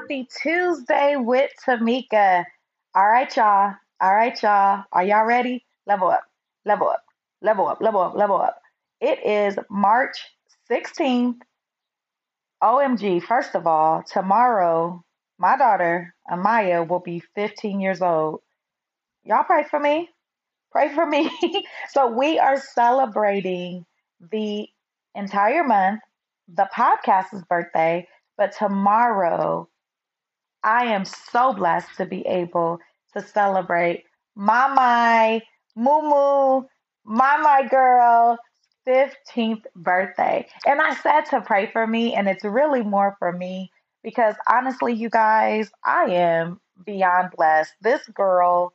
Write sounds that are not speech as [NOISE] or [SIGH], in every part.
Happy Tuesday with Tamika. All right, y'all. All right, y'all. Are y'all ready? Level up, level up, level up, level up, level up. It is March 16th. OMG, first of all, tomorrow, my daughter, Amaya, will be 15 years old. Y'all pray for me. Pray for me. [LAUGHS] so, we are celebrating the entire month, the podcast's birthday, but tomorrow, I am so blessed to be able to celebrate my my moo moo, my my girl, 15th birthday. And I said to pray for me, and it's really more for me because honestly, you guys, I am beyond blessed. This girl,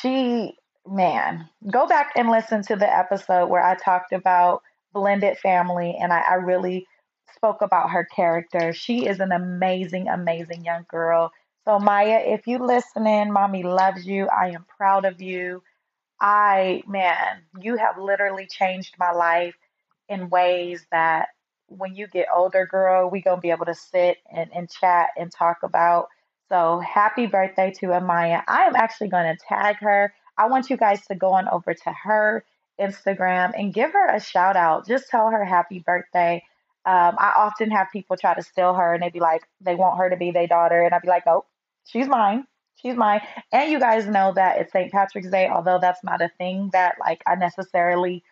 she, man, go back and listen to the episode where I talked about blended family, and I, I really spoke about her character. She is an amazing, amazing young girl. So, Maya, if you listening, mommy loves you. I am proud of you. I, man, you have literally changed my life in ways that when you get older, girl, we going to be able to sit and, and chat and talk about. So, happy birthday to Amaya. I am actually going to tag her. I want you guys to go on over to her Instagram and give her a shout out. Just tell her happy birthday. Um, I often have people try to steal her and they be like, they want her to be their daughter. And I'd be like, nope, she's mine. She's mine. And you guys know that it's St. Patrick's Day, although that's not a thing that like I necessarily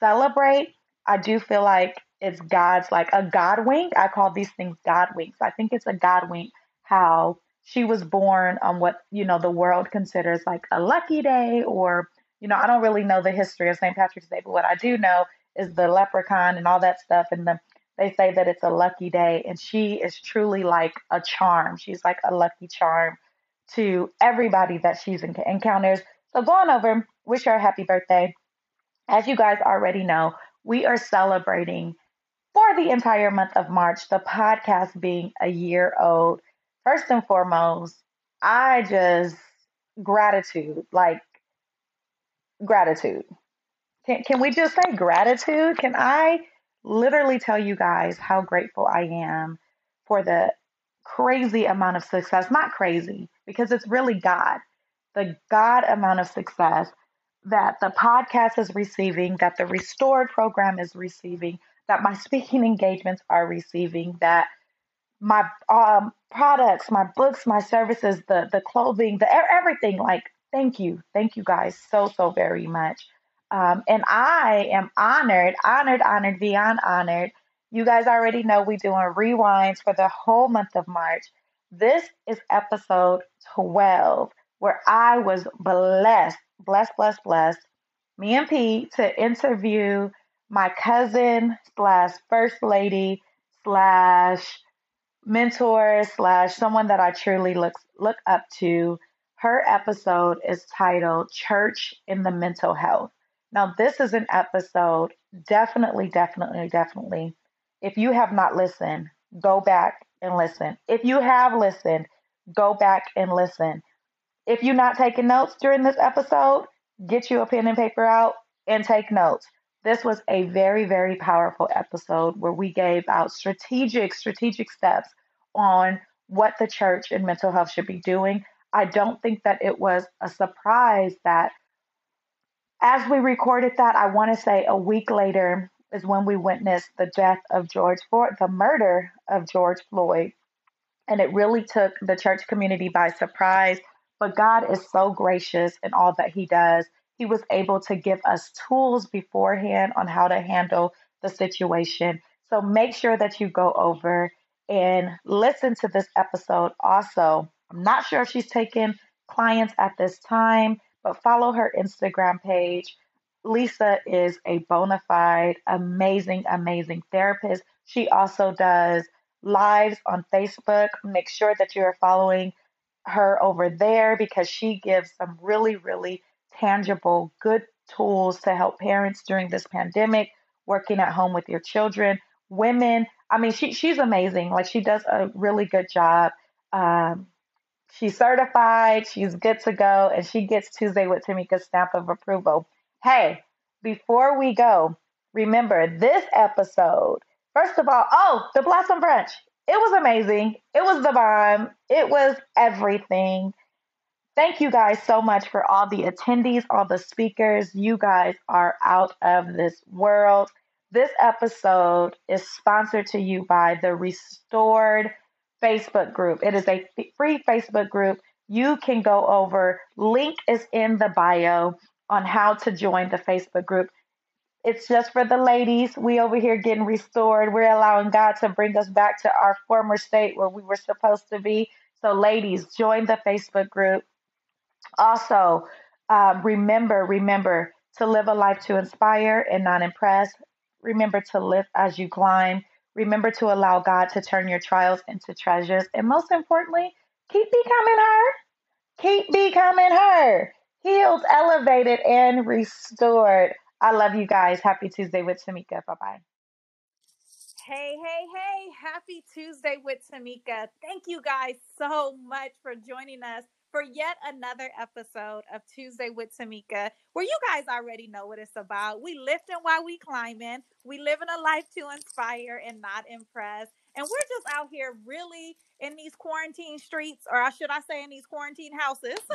celebrate. I do feel like it's God's like a God wink. I call these things God winks. I think it's a God wink how she was born on what, you know, the world considers like a lucky day or you know, I don't really know the history of St. Patrick's Day, but what I do know is the leprechaun and all that stuff. And the, they say that it's a lucky day. And she is truly like a charm. She's like a lucky charm to everybody that she's in, encounters. So go on over, wish her a happy birthday. As you guys already know, we are celebrating for the entire month of March, the podcast being a year old. First and foremost, I just gratitude, like gratitude. Can, can we just say gratitude? Can I literally tell you guys how grateful I am for the crazy amount of success? Not crazy, because it's really God, the God amount of success that the podcast is receiving, that the Restored program is receiving, that my speaking engagements are receiving, that my um, products, my books, my services, the the clothing, the everything like thank you. Thank you guys so, so very much. Um, and I am honored, honored, honored, beyond honored. You guys already know we're doing rewinds for the whole month of March. This is episode 12, where I was blessed, blessed, blessed, blessed, me and Pete, to interview my cousin slash first lady slash mentor slash someone that I truly look look up to her episode is titled Church in the Mental Health. Now, this is an episode, definitely, definitely, definitely. If you have not listened, go back and listen. If you have listened, go back and listen. If you're not taking notes during this episode, get you a pen and paper out and take notes. This was a very, very powerful episode where we gave out strategic, strategic steps on what the church and mental health should be doing. I don't think that it was a surprise that as we recorded that, I want to say a week later is when we witnessed the death of George Floyd, the murder of George Floyd. And it really took the church community by surprise. But God is so gracious in all that He does. He was able to give us tools beforehand on how to handle the situation. So make sure that you go over and listen to this episode also I'm not sure if she's taking clients at this time, but follow her Instagram page. Lisa is a bona fide, amazing, amazing therapist. She also does lives on Facebook. Make sure that you are following her over there because she gives some really, really tangible, good tools to help parents during this pandemic, working at home with your children, women. I mean, she, she's amazing. Like, she does a really good job. Um, She's certified, she's good to go, and she gets Tuesday with Tamika's stamp of approval. Hey, before we go, remember this episode. First of all, oh, the Blossom Brunch. it was amazing. It was the bomb. It was everything. Thank you guys so much for all the attendees, all the speakers. You guys are out of this world. This episode is sponsored to you by the Restored Facebook group. It is a free Facebook group. You can go over, link is in the bio on how to join the Facebook group. It's just for the ladies. We over here getting restored. We're allowing God to bring us back to our former state where we were supposed to be. So, ladies, join the Facebook group. Also, um, remember, remember to live a life to inspire and not impress. Remember to live as you climb. Remember to allow God to turn your trials into treasures. And most importantly, keep becoming her. Keep becoming her. Healed, elevated, and restored. I love you guys. Happy Tuesday with Tamika. Bye bye. Hey, hey, hey. Happy Tuesday with Tamika. Thank you guys so much for joining us for yet another episode of Tuesday with Tamika, where you guys already know what it's about. We lifting while we climbing. We living a life to inspire and not impress. And we're just out here really in these quarantine streets, or should I say in these quarantine houses, [LAUGHS]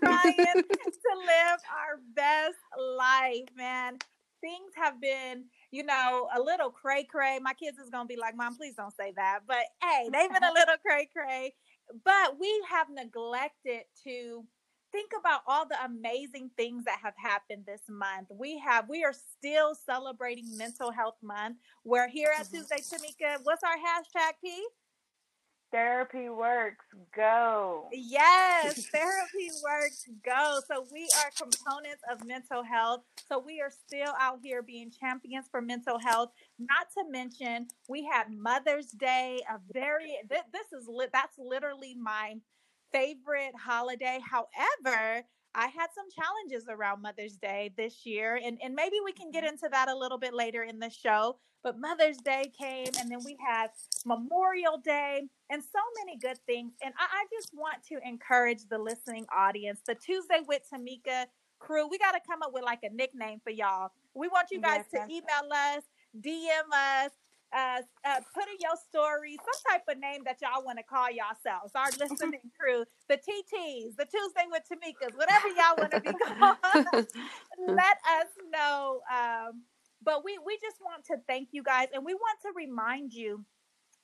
trying to live our best life, man. Things have been, you know, a little cray cray. My kids is gonna be like, Mom, please don't say that. But hey, they've been a little cray cray but we have neglected to think about all the amazing things that have happened this month. We have we are still celebrating mental health month. We're here at mm-hmm. Tuesday Tamika. What's our hashtag P? Therapy works, go. Yes, [LAUGHS] therapy works, go. So we are components of mental health. So we are still out here being champions for mental health. Not to mention, we had Mother's Day, a very, this, this is, lit, that's literally my favorite holiday. However, I had some challenges around Mother's Day this year, and, and maybe we can get mm-hmm. into that a little bit later in the show. But Mother's Day came, and then we had Memorial Day, and so many good things. And I, I just want to encourage the listening audience, the Tuesday with Tamika crew. We got to come up with like a nickname for y'all. We want you guys yes, to email us, DM us, uh, uh, put in your story some type of name that y'all want to call yourselves, our listening [LAUGHS] crew, the TTs, the Tuesday with Tamikas, whatever y'all want to be [LAUGHS] called. [LAUGHS] Let us know. Um, but we we just want to thank you guys, and we want to remind you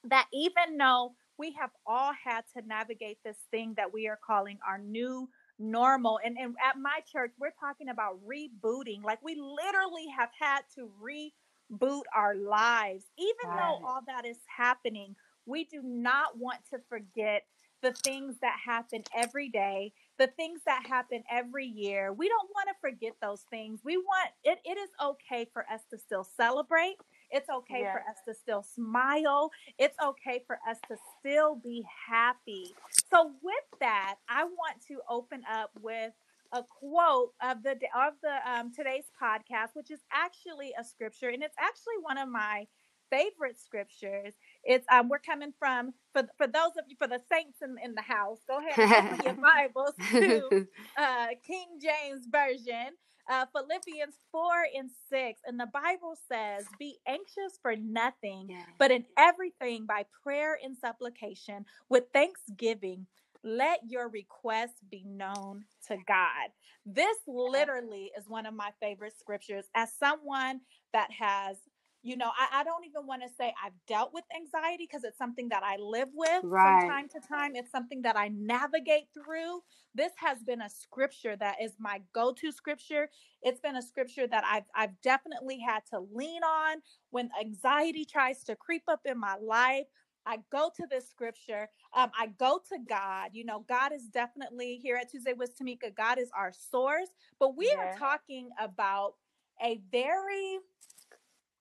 that even though we have all had to navigate this thing that we are calling our new normal and, and at my church we're talking about rebooting like we literally have had to reboot our lives even right. though all that is happening we do not want to forget the things that happen every day the things that happen every year. We don't want to forget those things. We want it, it is okay for us to still celebrate. It's okay yeah. for us to still smile. It's okay for us to still be happy. So with that, I want to open up with a quote of the of the um, today's podcast, which is actually a scripture, and it's actually one of my favorite scriptures. It's um, we're coming from for for those of you for the saints in, in the house. Go ahead and open your [LAUGHS] Bibles to uh, King James version. Uh, Philippians 4 and 6. And the Bible says, Be anxious for nothing, but in everything by prayer and supplication with thanksgiving. Let your requests be known to God. This literally is one of my favorite scriptures. As someone that has you know I, I, don't even want to say i've dealt with anxiety because it's something that i live with right. from time to time it's something that i navigate through this has been a scripture that is my go-to scripture it's been a scripture that i've i've definitely had to lean on when anxiety tries to creep up in my life I go to this scripture. Um, I go to God. You know, God is definitely here at Tuesday with Tamika. God is our source. But we yeah. are talking about a very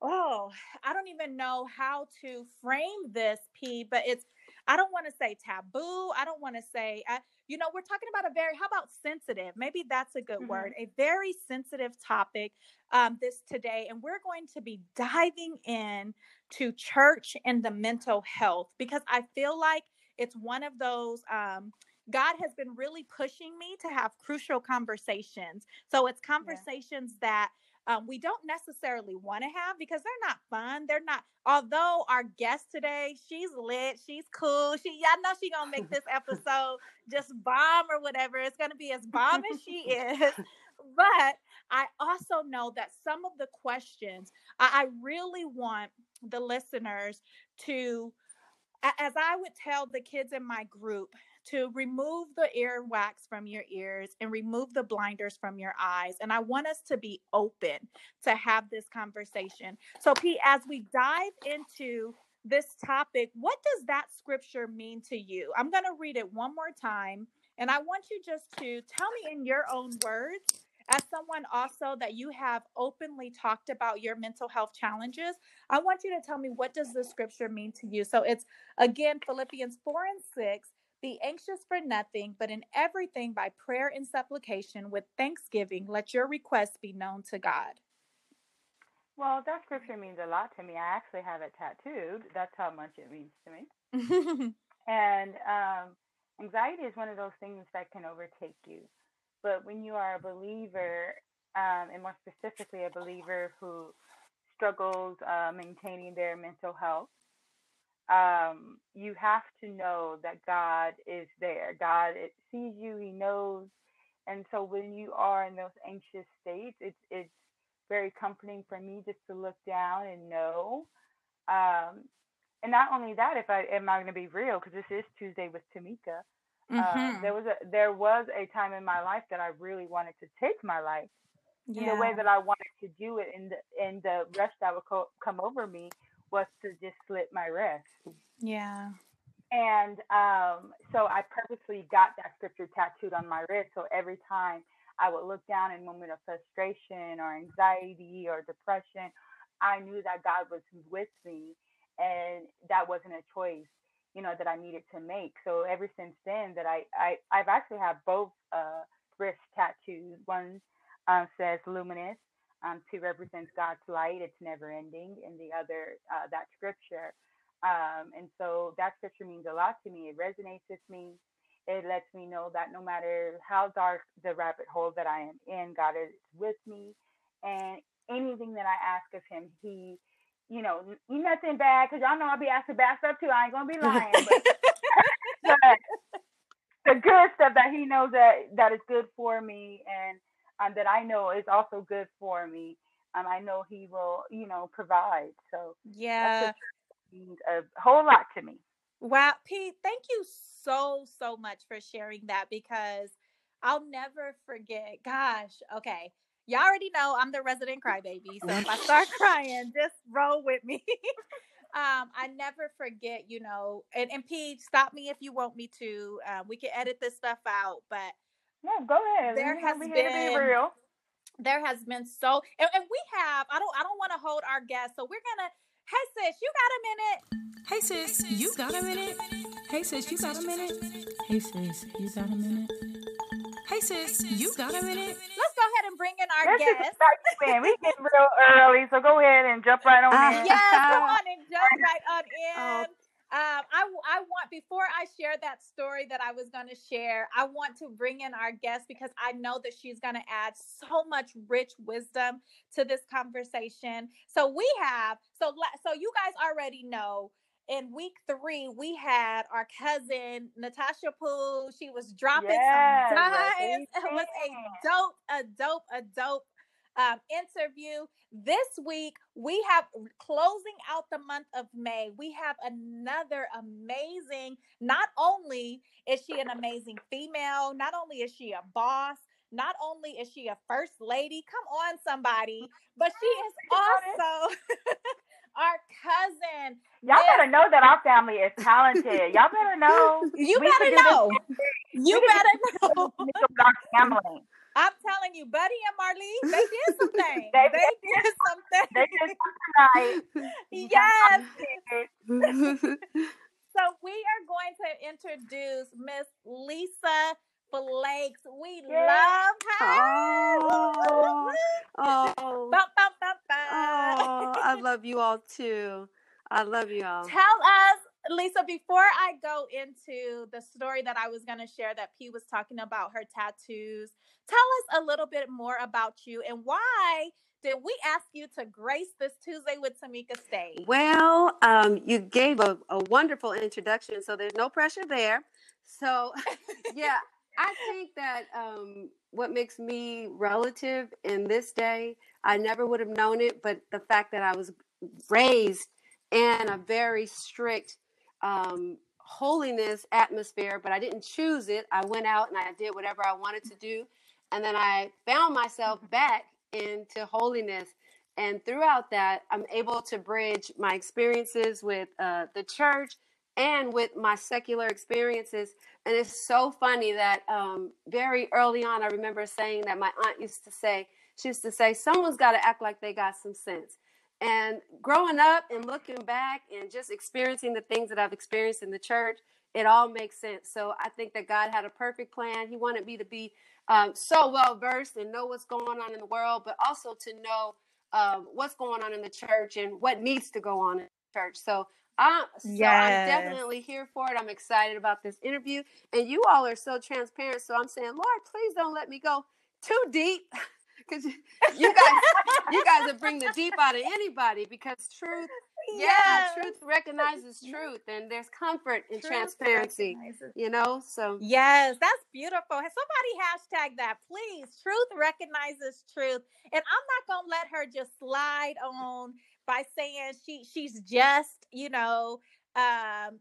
oh, I don't even know how to frame this, P, but it's, I don't want to say taboo. I don't want to say, I, you know, we're talking about a very, how about sensitive? Maybe that's a good mm-hmm. word, a very sensitive topic um, this today. And we're going to be diving in to church and the mental health because I feel like it's one of those, um, God has been really pushing me to have crucial conversations. So it's conversations yeah. that um, we don't necessarily want to have because they're not fun. They're not. Although our guest today, she's lit, she's cool. She, I know she gonna make this episode just bomb or whatever. It's gonna be as bomb as she [LAUGHS] is. But I also know that some of the questions I, I really want the listeners to, as I would tell the kids in my group, to remove the earwax from your ears and remove the blinders from your eyes. And I want us to be open to have this conversation. So, Pete, as we dive into this topic, what does that scripture mean to you? I'm going to read it one more time. And I want you just to tell me in your own words, as someone also that you have openly talked about your mental health challenges, I want you to tell me what does the scripture mean to you? So it's again Philippians 4 and 6 be anxious for nothing, but in everything by prayer and supplication with thanksgiving, let your requests be known to God. Well, that scripture means a lot to me. I actually have it tattooed. That's how much it means to me. [LAUGHS] and um, anxiety is one of those things that can overtake you. But when you are a believer, um, and more specifically a believer who struggles uh, maintaining their mental health, um, you have to know that God is there. God sees you, He knows. And so when you are in those anxious states, it's it's very comforting for me just to look down and know. Um, and not only that, if I am I going to be real, because this is Tuesday with Tamika. Uh, mm-hmm. Uh, there was a there was a time in my life that I really wanted to take my life yeah. in the way that I wanted to do it, and the and the rush that would co- come over me was to just slit my wrist. Yeah. And um, so I purposely got that scripture tattooed on my wrist. So every time I would look down in a moment of frustration or anxiety or depression, I knew that God was with me and that wasn't a choice, you know, that I needed to make. So ever since then that I, I I've actually had both uh, wrist tattoos. One uh, says luminous um, two represents God's light, it's never ending, and the other, uh, that scripture. Um, and so that scripture means a lot to me. It resonates with me. It lets me know that no matter how dark the rabbit hole that I am in, God is with me. And anything that I ask of Him, He, you know, nothing bad, because y'all know I'll be asking bad stuff too. I ain't gonna be lying, but, [LAUGHS] [LAUGHS] but the good stuff that He knows that that is good for me, and um, that I know is also good for me. Um, I know He will, you know, provide. So yeah, a whole lot to me. Wow, Pete, thank you so so much for sharing that because I'll never forget. Gosh, okay. Y'all already know I'm the resident crybaby. So if I start [LAUGHS] crying, just roll with me. [LAUGHS] um, I never forget, you know, and, and Pete, stop me if you want me to. Uh, we can edit this stuff out, but yeah, go ahead. There has been be real. There has been so, and, and we have. I don't. I don't want to hold our guests, so we're gonna. Hey sis, you got a minute? Hey sis, you got a minute? Hey sis, you got a minute? Hey sis, you got a minute? Hey sis, you got a minute? Let's go ahead and bring in our this guest. Is we get real early, so go ahead and jump right on uh, in. Yes, [LAUGHS] come on and jump right on in. Um, I, I want, before I share that story that I was going to share, I want to bring in our guest because I know that she's going to add so much rich wisdom to this conversation. So we have, so, so you guys already know in week three, we had our cousin Natasha Poole. She was dropping yes, some dimes. [LAUGHS] It was a dope, a dope, a dope um, interview. This week, we have closing out the month of May. We have another amazing, not only is she an amazing female, not only is she a boss, not only is she a first lady, come on, somebody, but she is also [LAUGHS] our cousin. Y'all better know that our family is talented. Y'all better know. [LAUGHS] You better know. [LAUGHS] You better know. family. I'm telling you, Buddy and Marlene, they did something. [LAUGHS] they, they did [LAUGHS] something. They did something [LAUGHS] yes. so we are going to introduce Miss Lisa Flakes. We love her. Oh, oh. Bum, bum, bum, oh, I love you all too. I love you all. Tell us Lisa, before I go into the story that I was going to share that P was talking about her tattoos, tell us a little bit more about you and why did we ask you to grace this Tuesday with Tamika stage? Well, um, you gave a, a wonderful introduction, so there's no pressure there. So, [LAUGHS] yeah, I think that um, what makes me relative in this day, I never would have known it, but the fact that I was raised in a very strict um, holiness atmosphere, but I didn't choose it. I went out and I did whatever I wanted to do. And then I found myself back into holiness. And throughout that, I'm able to bridge my experiences with uh, the church and with my secular experiences. And it's so funny that um, very early on, I remember saying that my aunt used to say, she used to say, someone's got to act like they got some sense. And growing up and looking back and just experiencing the things that I've experienced in the church, it all makes sense. So I think that God had a perfect plan. He wanted me to be um, so well versed and know what's going on in the world, but also to know um, what's going on in the church and what needs to go on in the church. So, I'm, so yes. I'm definitely here for it. I'm excited about this interview. And you all are so transparent. So I'm saying, Lord, please don't let me go too deep. [LAUGHS] because you guys you guys will bring the deep out of anybody because truth yes. yeah truth recognizes truth and there's comfort in truth transparency you know so yes that's beautiful. Somebody hashtag that please. Truth recognizes truth. And i'm not gonna let her just slide on by saying she she's just you know um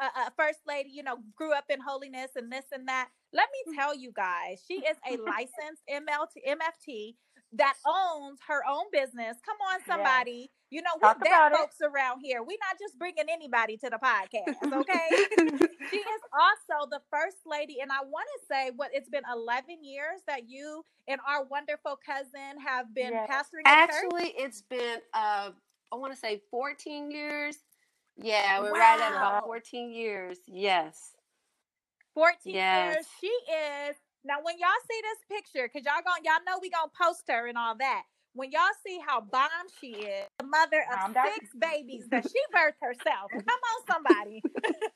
a, uh, uh, first lady, you know, grew up in holiness and this and that. Let me mm. tell you guys, she is a [LAUGHS] licensed MLT, MFT that owns her own business. Come on, somebody. You know, we're that folks it. around here. We're not just bringing anybody to the podcast, [LAUGHS] okay? she is also the first lady, and I want to say what it's been 11 years that you and our wonderful cousin have been yes. pastoring. Actually, it's been uh I want to say 14 years yeah, we're wow. right at about 14 years. Yes. 14 yes. years. She is now when y'all see this picture, because y'all going y'all know we gonna post her and all that. When y'all see how bomb she is, the mother of six babies that she birthed herself. Come on, somebody. [LAUGHS]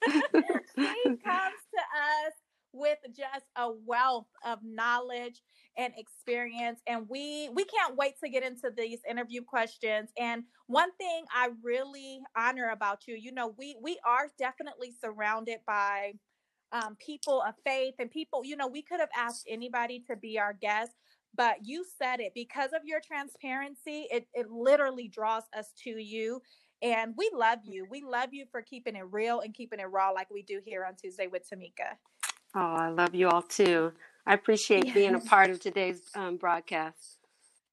[LAUGHS] she comes to us with just a wealth of knowledge and experience and we we can't wait to get into these interview questions and one thing i really honor about you you know we we are definitely surrounded by um, people of faith and people you know we could have asked anybody to be our guest but you said it because of your transparency it, it literally draws us to you and we love you. We love you for keeping it real and keeping it raw like we do here on tuesday with tamika oh i love you all too I appreciate yes. being a part of today's um, broadcast.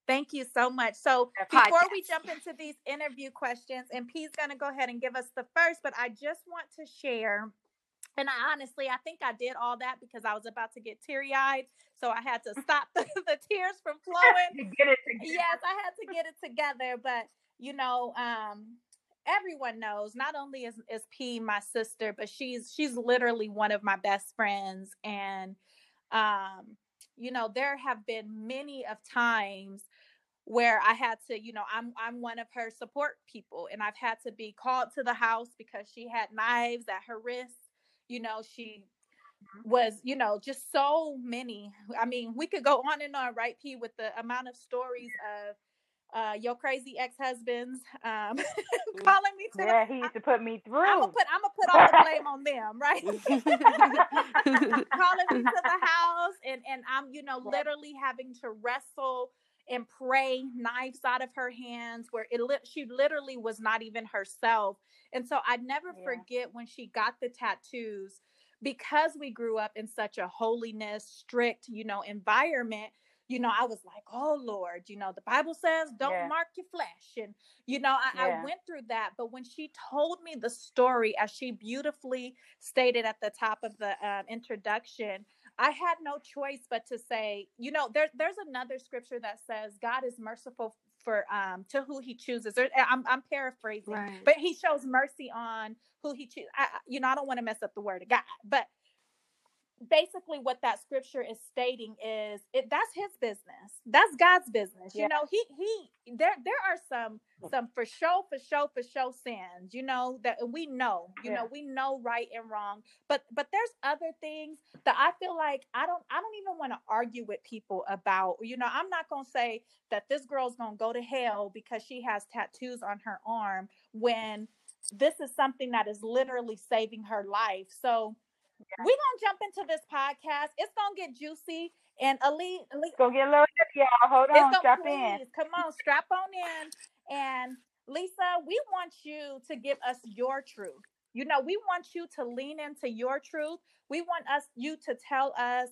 Thank you so much. So before we jump into these interview questions, and P's going to go ahead and give us the first, but I just want to share. And I honestly, I think I did all that because I was about to get teary eyed. So I had to [LAUGHS] stop the, the tears from [LAUGHS] flowing. yes, I had to get it together. But, you know, um, everyone knows not only is, is P my sister, but she's she's literally one of my best friends. And um, you know, there have been many of times where I had to, you know, I'm I'm one of her support people and I've had to be called to the house because she had knives at her wrist. You know, she was, you know, just so many. I mean, we could go on and on, right, P, with the amount of stories of uh, your crazy ex-husbands um, [LAUGHS] mm. calling me to yeah the, he used to put me through i'm gonna put i'm gonna put all the blame on them right [LAUGHS] [LAUGHS] calling me to the house and and i'm you know literally having to wrestle and pray knives out of her hands where it li- she literally was not even herself and so i never yeah. forget when she got the tattoos because we grew up in such a holiness strict you know environment you know, I was like, oh Lord, you know, the Bible says don't yeah. mark your flesh. And, you know, I, yeah. I, went through that. But when she told me the story, as she beautifully stated at the top of the um, introduction, I had no choice but to say, you know, there, there's another scripture that says God is merciful for um to who he chooses. There, I'm, I'm paraphrasing, right. but he shows mercy on who he chooses. you know, I don't want to mess up the word of God, but basically what that scripture is stating is it that's his business that's god's business yeah. you know he he there there are some hmm. some for show for show for show sins you know that we know you yeah. know we know right and wrong but but there's other things that i feel like i don't i don't even want to argue with people about you know i'm not going to say that this girl's going to go to hell because she has tattoos on her arm when this is something that is literally saving her life so yeah. We're gonna jump into this podcast. It's gonna get juicy. And Ali, Ali go get a little y'all. Hold on, strap please, in. Come on, strap on in. And Lisa, we want you to give us your truth. You know, we want you to lean into your truth. We want us you to tell us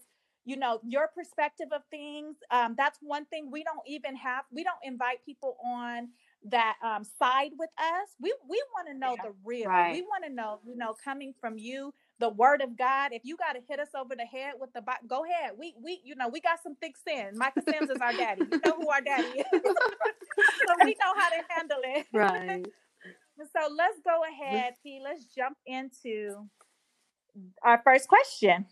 you know your perspective of things um, that's one thing we don't even have we don't invite people on that um, side with us we we want to know yeah, the real right. we want to know you know coming from you the word of God. If you got to hit us over the head with the Bible, go ahead. We we you know we got some thick skin. Michael Sims is our daddy. You know who our daddy is, [LAUGHS] so we know how to handle it. [LAUGHS] Right. [LAUGHS] so let's go ahead, P. Let's jump into our first question.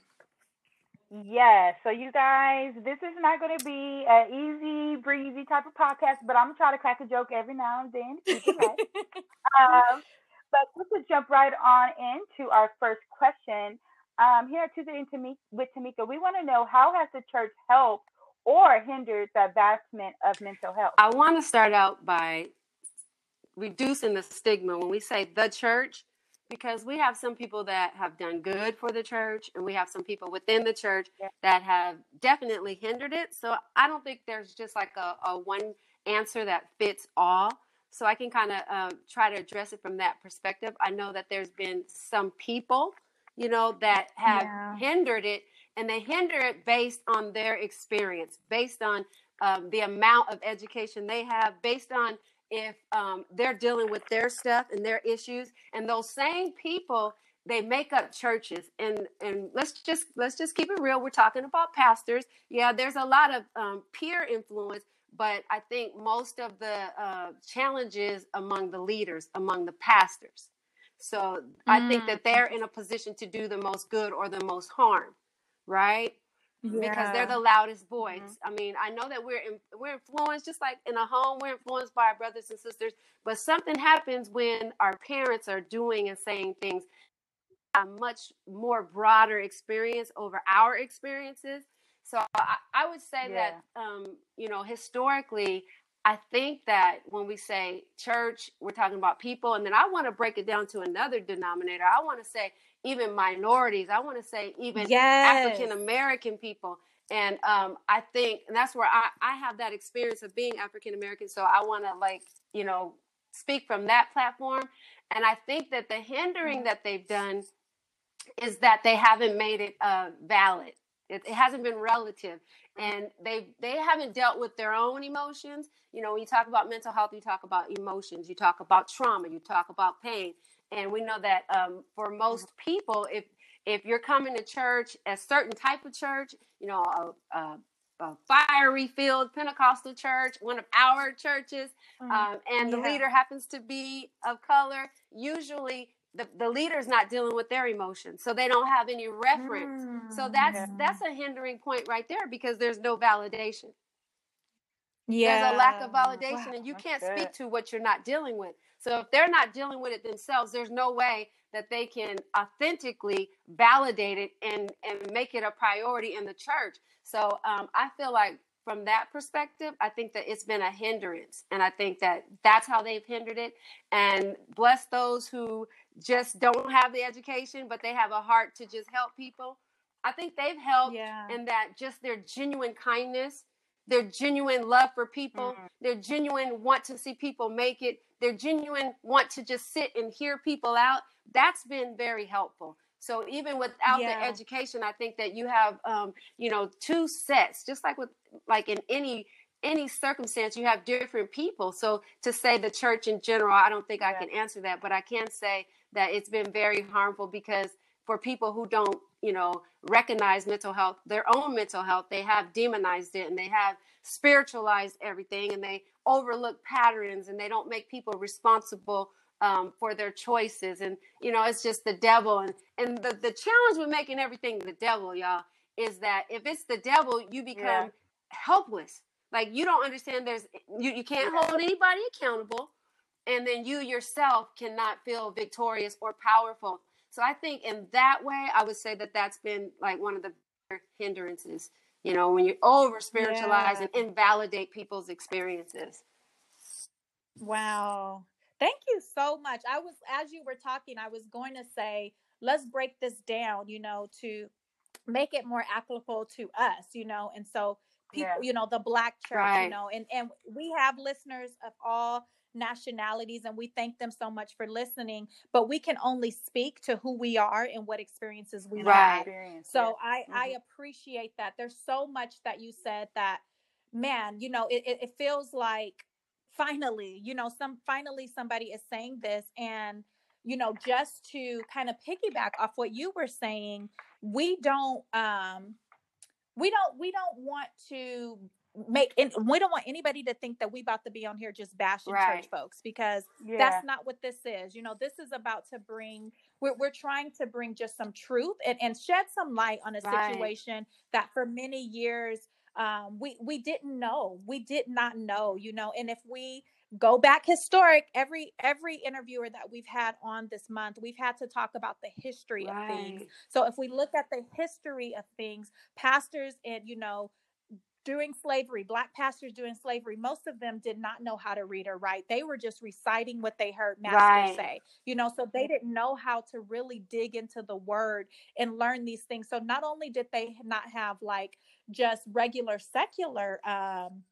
Yes. So you guys, this is not going to be an easy breezy type of podcast, but I'm gonna try to crack a joke every now and then. um, but let's just jump right on into our first question. Um, here at Tuesday with Tamika, we want to know how has the church helped or hindered the advancement of mental health? I want to start out by reducing the stigma when we say the church, because we have some people that have done good for the church, and we have some people within the church yeah. that have definitely hindered it. So I don't think there's just like a, a one answer that fits all. So I can kind of uh, try to address it from that perspective. I know that there's been some people, you know, that have yeah. hindered it, and they hinder it based on their experience, based on um, the amount of education they have, based on if um, they're dealing with their stuff and their issues. And those same people, they make up churches and and let's just let's just keep it real we're talking about pastors yeah there's a lot of um, peer influence but I think most of the uh, challenges among the leaders, among the pastors. So mm. I think that mm. they're in a position to do the most good or the most harm, right? Yeah. Because they're the loudest voice. Mm-hmm. I mean, I know that we're in, we're influenced just like in a home, we're influenced by our brothers and sisters. But something happens when our parents are doing and saying things a much more broader experience over our experiences so I, I would say yeah. that, um, you know, historically, I think that when we say church, we're talking about people. And then I want to break it down to another denominator. I want to say even minorities. I want to say even yes. African American people. And um, I think, and that's where I, I have that experience of being African American. So I want to, like, you know, speak from that platform. And I think that the hindering that they've done is that they haven't made it uh, valid. It, it, hasn't been relative, and they they haven't dealt with their own emotions. You know, when you talk about mental health, you talk about emotions, you talk about trauma, you talk about pain, and we know that um, for most people, if if you're coming to church, a certain type of church, you know, a, a, a fiery filled Pentecostal church, one of our churches, mm-hmm. um, and yeah. the leader happens to be of color, usually the, the leader's not dealing with their emotions so they don't have any reference mm, so that's yeah. that's a hindering point right there because there's no validation yeah there's a lack of validation wow, and you can't good. speak to what you're not dealing with so if they're not dealing with it themselves there's no way that they can authentically validate it and and make it a priority in the church so um, i feel like from that perspective, I think that it's been a hindrance. And I think that that's how they've hindered it. And bless those who just don't have the education, but they have a heart to just help people. I think they've helped yeah. in that just their genuine kindness, their genuine love for people, mm-hmm. their genuine want to see people make it, their genuine want to just sit and hear people out. That's been very helpful. So even without yeah. the education, I think that you have, um, you know, two sets, just like with like in any any circumstance, you have different people. So to say the church in general, I don't think yeah. I can answer that, but I can say that it's been very harmful because for people who don't, you know, recognize mental health, their own mental health, they have demonized it and they have spiritualized everything and they overlook patterns and they don't make people responsible um, for their choices. And, you know, it's just the devil. And, and the, the challenge with making everything the devil, y'all, is that if it's the devil, you become yeah. helpless. Like you don't understand there's you, you can't hold anybody accountable and then you yourself cannot feel victorious or powerful. So I think in that way I would say that that's been like one of the hindrances, you know, when you over spiritualize yeah. and invalidate people's experiences. Wow. Thank you so much. I was, as you were talking, I was going to say, let's break this down, you know, to make it more applicable to us, you know, and so people, yeah. you know, the black church, right. you know, and and we have listeners of all nationalities and we thank them so much for listening but we can only speak to who we are and what experiences we right. have so i mm-hmm. i appreciate that there's so much that you said that man you know it, it feels like finally you know some finally somebody is saying this and you know just to kind of piggyback off what you were saying we don't um we don't we don't want to make and we don't want anybody to think that we about to be on here just bashing right. church folks because yeah. that's not what this is you know this is about to bring we're, we're trying to bring just some truth and, and shed some light on a right. situation that for many years um, we we didn't know we did not know you know and if we go back historic every every interviewer that we've had on this month we've had to talk about the history right. of things so if we look at the history of things pastors and you know during slavery, black pastors during slavery, most of them did not know how to read or write. They were just reciting what they heard masters right. say, you know, so they didn't know how to really dig into the word and learn these things. So not only did they not have like just regular secular um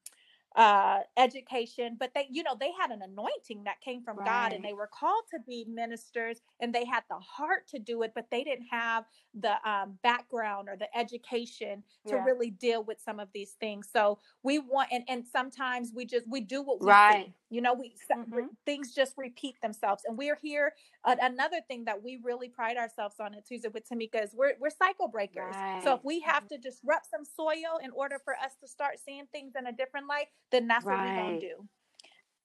uh education but they you know they had an anointing that came from right. god and they were called to be ministers and they had the heart to do it but they didn't have the um, background or the education to yeah. really deal with some of these things so we want and, and sometimes we just we do what we right see. you know we mm-hmm. things just repeat themselves and we're here uh, another thing that we really pride ourselves on at tuesday with tamika is we're, we're cycle breakers right. so if we have mm-hmm. to disrupt some soil in order for us to start seeing things in a different light then that's right. what we're going to do.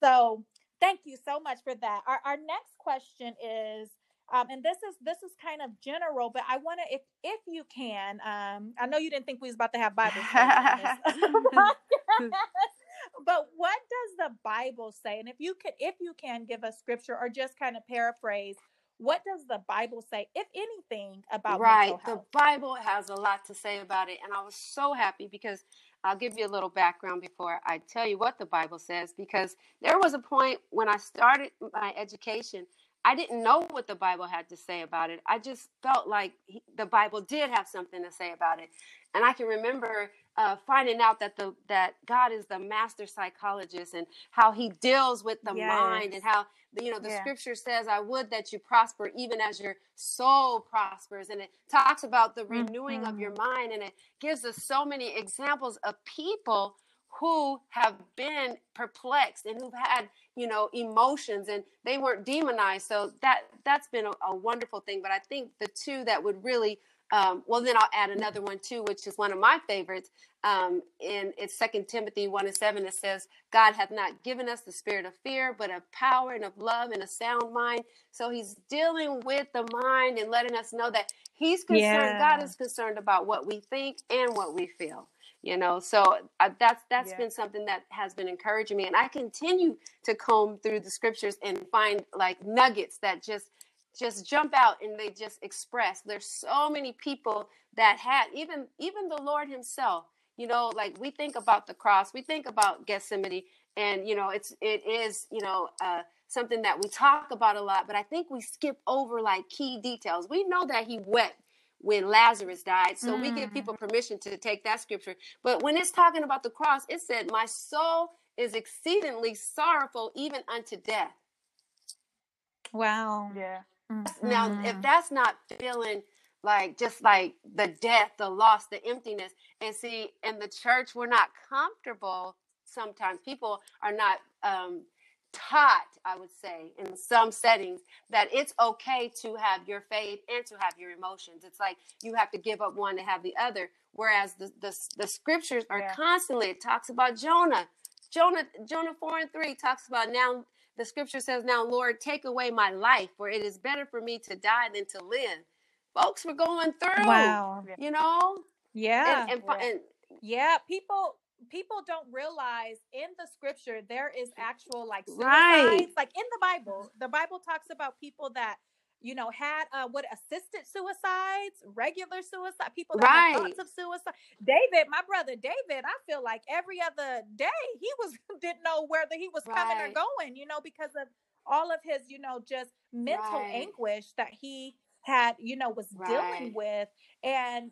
So thank you so much for that. Our, our next question is, um, and this is this is kind of general, but I want to, if if you can, um, I know you didn't think we was about to have Bible [LAUGHS] [LAUGHS] but what does the Bible say? And if you could, if you can, give us scripture or just kind of paraphrase what does the Bible say, if anything, about right? The Bible has a lot to say about it, and I was so happy because I'll give you a little background before I tell you what the Bible says. Because there was a point when I started my education, I didn't know what the Bible had to say about it. I just felt like he, the Bible did have something to say about it, and I can remember uh, finding out that the that God is the master psychologist and how He deals with the yes. mind and how you know the yeah. Scripture says, "I would that you prosper, even as your soul prospers," and it talks about the renewing mm-hmm. of your mm-hmm. mind, and it gives us so many examples of people who have been perplexed and who've had you know emotions and they weren't demonized so that that's been a, a wonderful thing but i think the two that would really um, well, then I'll add another one too, which is one of my favorites. Um, in it's Second Timothy one and seven. It says, "God hath not given us the spirit of fear, but of power and of love and a sound mind." So He's dealing with the mind and letting us know that He's concerned. Yeah. God is concerned about what we think and what we feel. You know, so uh, that's that's yeah. been something that has been encouraging me, and I continue to comb through the scriptures and find like nuggets that just just jump out and they just express. There's so many people that had even even the lord himself you know like we think about the cross we think about gethsemane and you know it's it is you know uh, something that we talk about a lot but i think we skip over like key details. We know that he wept when lazarus died so mm. we give people mm. permission to take that scripture. But when it's talking about the cross it said my soul is exceedingly sorrowful even unto death. Wow. Yeah Mm-hmm. Now, if mm-hmm. that's not feeling like just like the death, the loss, the emptiness, and see, in the church, we're not comfortable. Sometimes people are not um, taught, I would say, in some settings, that it's okay to have your faith and to have your emotions. It's like you have to give up one to have the other. Whereas the the, the scriptures are yeah. constantly. It talks about Jonah. Jonah Jonah four and three talks about now the scripture says, Now, Lord, take away my life, for it is better for me to die than to live. Folks were going through, Wow. you know? Yeah. And, and, Yeah. and Yeah, people people don't realize in the scripture there is actual like suicides. Right. Like in the Bible, the Bible talks about people that you know had uh what assisted suicides, regular suicide, people that had Right. thoughts of suicide. David, my brother David, I feel like every other day [LAUGHS] he was didn't know whether he was coming or going, you know, because of all of his, you know, just mental Right. anguish that he had, you know, was dealing with and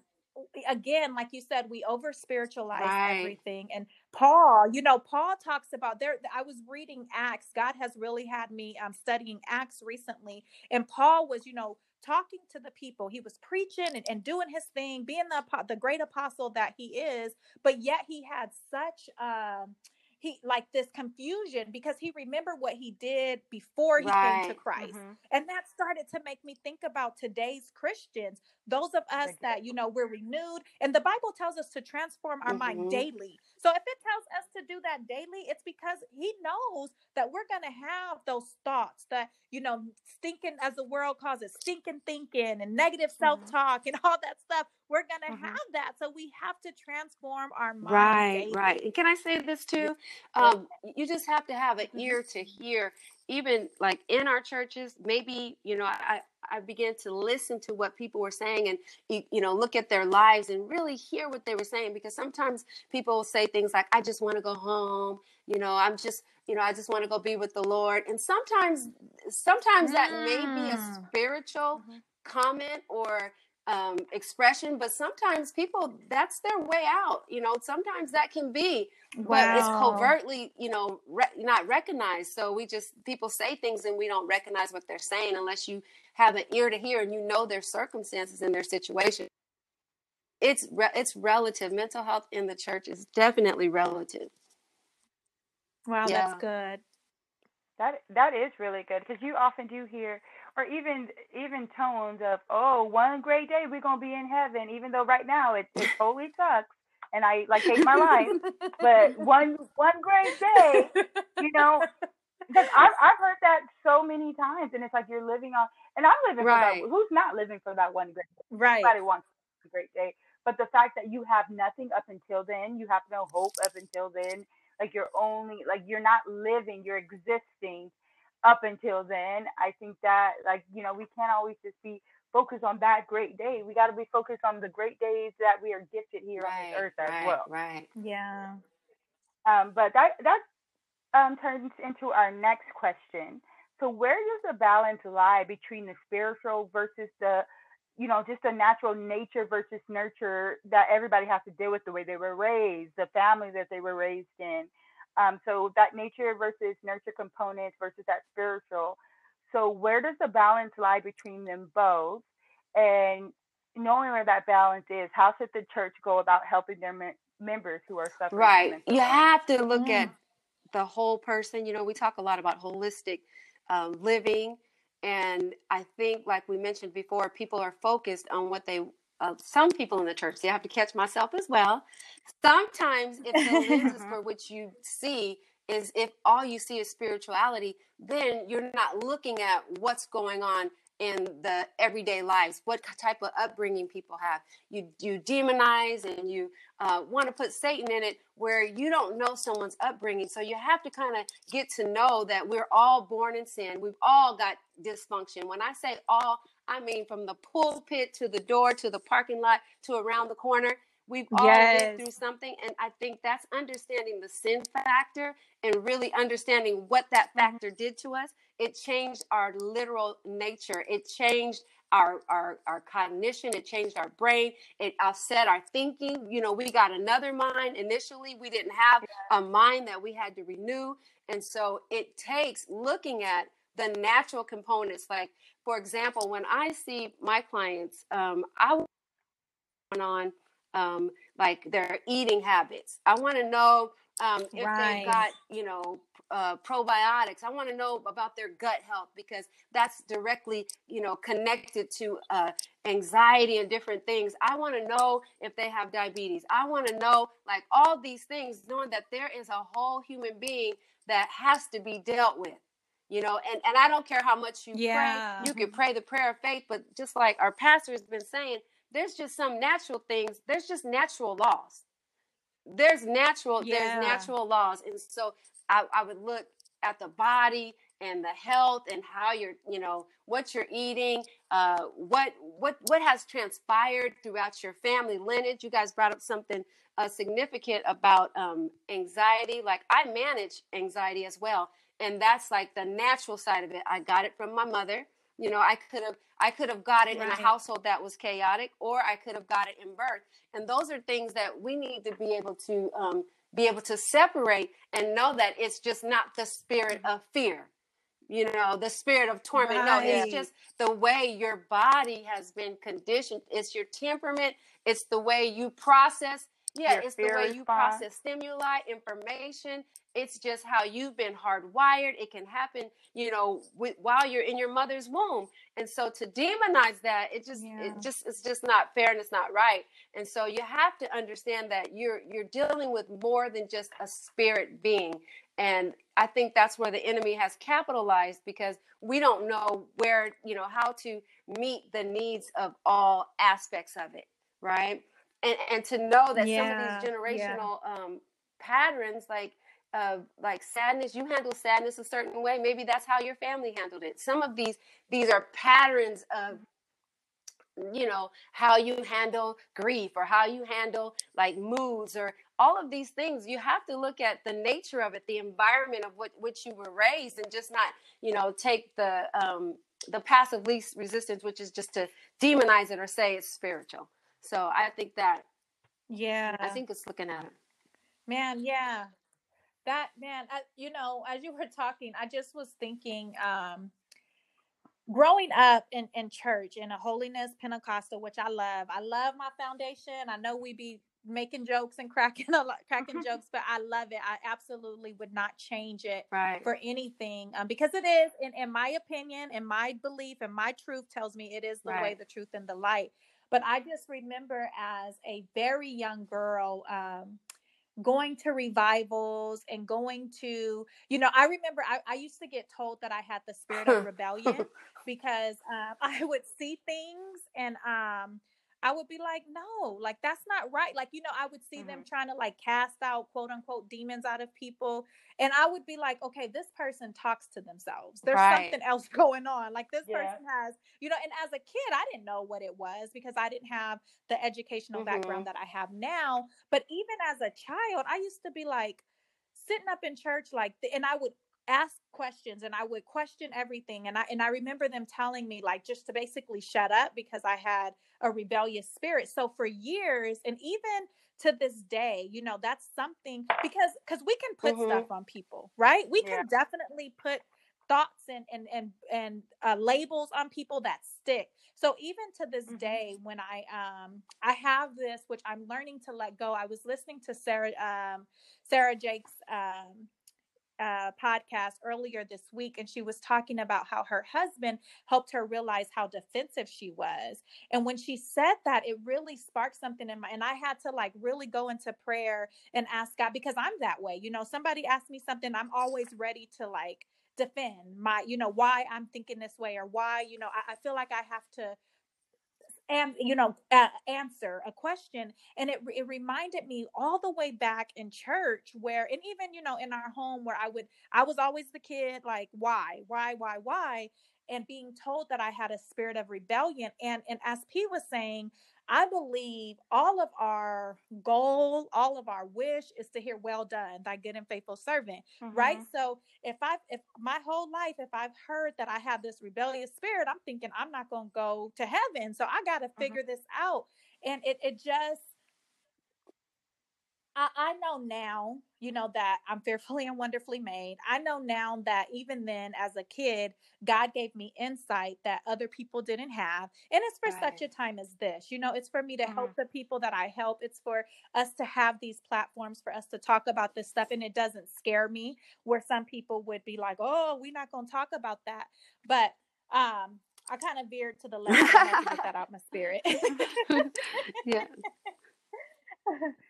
again like you said we over spiritualize Right. everything and paul you know paul talks about there i was reading acts god has really had me um, studying acts recently and paul was you know talking to the people he was preaching and, and doing his thing being the the great apostle that he is but yet he had such um he like this confusion because he remembered what he did before he came to Right. christ Mhm. and that started to make me think about today's Christians, those of us Like- that, you know, we're renewed. And the Bible tells us to transform our mind Mhm. daily. So if it tells us to do that daily, it's because He knows that we're going to have those thoughts that, you know, stinking, as the world calls it, stinking thinking and negative self talk and [LAUGHS] all that stuff. We're going to Mhm. have that. So we have to transform our mind. Right, daily. right. And can I say this too? Um, you just have to have an Mhm. ear to hear, even like in our churches. Maybe you know, I I began to listen to what people were saying and you, know look at their lives and really hear what they were saying because sometimes people say things like, "I just want to go home," you know, "I'm just." You know, I just want to go be with the Lord. And sometimes, sometimes that may be a Mm. spiritual Mhm. comment or um, expression, but sometimes people that's their way out. You know, sometimes that can be, but it's covertly, you know, re- not recognized. So we just people say things and we don't recognize what they're saying unless you have an ear to hear and you know their circumstances and their situation. It's re- it's relative. Mental health in the church is definitely relative. Wow, Yeah. that's good. That that is really good because you often do hear, or even even tones of, "Oh, one great day we're gonna be in heaven," even though right now it it totally sucks, and I like hate my life. But one one great day, you know, because I've [LAUGHS] I've heard that so many times, and it's like you're living on, and I'm living Right. for that. Who's not living for that one great? Day? right. Everybody wants a great day, but the fact that you have nothing up until then, you have no hope up until then. Like you're only like you're not living, you're existing up until then. I think that like you know we can't always just be focused on that great day. We got to be focused on the great days that we are gifted here on this earth as right, well. right. Yeah. Um, but that that um, turns into our next question. So where does the balance lie between the spiritual versus the, you know, just the natural nature versus nurture that everybody has to deal with the way they were raised, the family that they were raised in. Um, so that nature versus nurture component versus that spiritual. So where does the balance lie between them both? And knowing where that balance is, how should the church go about helping their mem- members who are suffering Right. You have to look at Mm. the whole person. You know, we talk a lot about holistic um, living. And I think, like we mentioned before, people are focused on what they, uh, some people in the church, see i have to catch myself as well. Sometimes, if the lenses [LAUGHS] for which you see is if all you see is spirituality, then you're not looking at what's going on in the everyday lives, what type of upbringing people have. You you demonize and you uh, want to put Satan in it where you don't know someone's upbringing. So you have to kind of get to know that we're all born in sin. We've all got dysfunction. When I say all, I mean from the pulpit to the door to the parking lot to around the corner. We've all Yes. been through something, and I think that's understanding the sin factor and really understanding what that mm-hmm. factor did to us. It changed our literal nature. It changed our our our cognition. It changed our brain. It upset our thinking. You know, we got another mind. Initially, we didn't have a mind that we had to renew, and so it takes looking at the natural components. Like, for example, when I see my clients, um, I want on um, like their eating habits. I want to know um, if Right. they've got you know uh, probiotics. I want to know about their gut health because that's directly you know connected to uh, anxiety and different things. I want to know if they have diabetes. I want to know like all these things, knowing that there is a whole human being that has to be dealt with. You know and and i don't care how much you Yeah. pray you can pray the prayer of faith but just like our pastor has been saying there's just some natural things there's just natural laws there's natural Yeah. there's natural laws and so I, I would look at the body and the health and how you're you know what you're eating uh what what what has transpired throughout your family lineage you guys brought up something uh, significant about um anxiety like i manage anxiety as well and that's like the natural side of it. I got it from my mother. You know i could have i could have got it in a household that was chaotic or i could have got it in birth. And those are things that we need to be able to um, be able to separate and know that it's just not the spirit of fear you know the spirit of torment. No it's just the way your body has been conditioned. It's your temperament. It's the way you process yeah it's the way you response. process stimuli information. It's just how you've been hardwired. It can happen you know with, while you're in your mother's womb. And so to demonize that it just Yeah. it just it's just not fair and it's not right. And so you have to understand that you're you're dealing with more than just a spirit being. And i think that's where the enemy has capitalized because we don't know where you know how to meet the needs of all aspects of it right and and to know that Yeah, some of these yeah. generational um patterns like uh, like sadness you handle sadness a certain way maybe that's how your family handled it. Some of these these are patterns of you know how you handle grief or how you handle like moods or all of these things. You have to look at the nature of it the environment of what which you were raised and just not you know take the um the passive least resistance which is just to demonize it or say it's spiritual so i think that Yeah. i think it's looking at it Man, yeah. That man, I, you know, as you were talking, I just was thinking um growing up in in church in a holiness Pentecostal, which I love. I love my foundation. I know we be making jokes and cracking a lot, cracking [LAUGHS] jokes, but I love it. I absolutely would not change it right for anything um, because it is in, in my opinion and my belief and my truth tells me it is the way the truth and the light but i just remember as a very young girl um, going to revivals and going to you know i remember i, I used to get told that i had the spirit of [LAUGHS] rebellion because um, [LAUGHS] i would see things and um, i would be like no like that's not right like you know i would see them trying to like cast out quote unquote demons out of people and i would be like okay this person talks to themselves there's Right. something else [LAUGHS] going on like this Yeah. person has you know and as a kid i didn't know what it was because i didn't have the educational Mhm. background that i have now but even as a child i used to be like sitting up in church like and i would ask questions and i would question everything and i and i remember them telling me like just to basically shut up because i had a rebellious spirit so for years and even to this day you know that's something because because we can put Mhm. stuff on people right we Yeah. can definitely put thoughts and and and and uh, labels on people that stick so even to this Mhm. day when i um i have this which i'm learning to let go i was listening to sarah um sarah Jakes' um uh, podcast earlier this week, and she was talking about how her husband helped her realize how defensive she was. And when she said that, it really sparked something in my. And I had to like really go into prayer and ask God because I'm that way. You know, somebody asked me something, I'm always ready to like defend my, you know, why I'm thinking this way or why, you know, I, I feel like I have to and you know answer a question and it, it reminded me all the way back in church where and even you know in our home where i would i was always the kid like why why why why? and being told that i had a spirit of rebellion and and as p was saying i believe all of our goal all of our wish is to hear well done thy good and faithful servant right? Mhm. so if i if my whole life if i've heard that i have this rebellious spirit i'm thinking i'm not going to go to heaven. So i got to figure this out. And it it just I, I know now, you know, that I'm fearfully and wonderfully made. I know now that even then, as a kid, God gave me insight that other people didn't have. And it's for such a time as this. You know, it's for me to help the people that I help. It's for us to have these platforms for us to talk about this stuff. And it doesn't scare me where some people would be like, oh, we're not going to talk about that. But, um, I kind of veered to the left. I had to get that out my spirit. [LAUGHS] yeah [LAUGHS] [LAUGHS]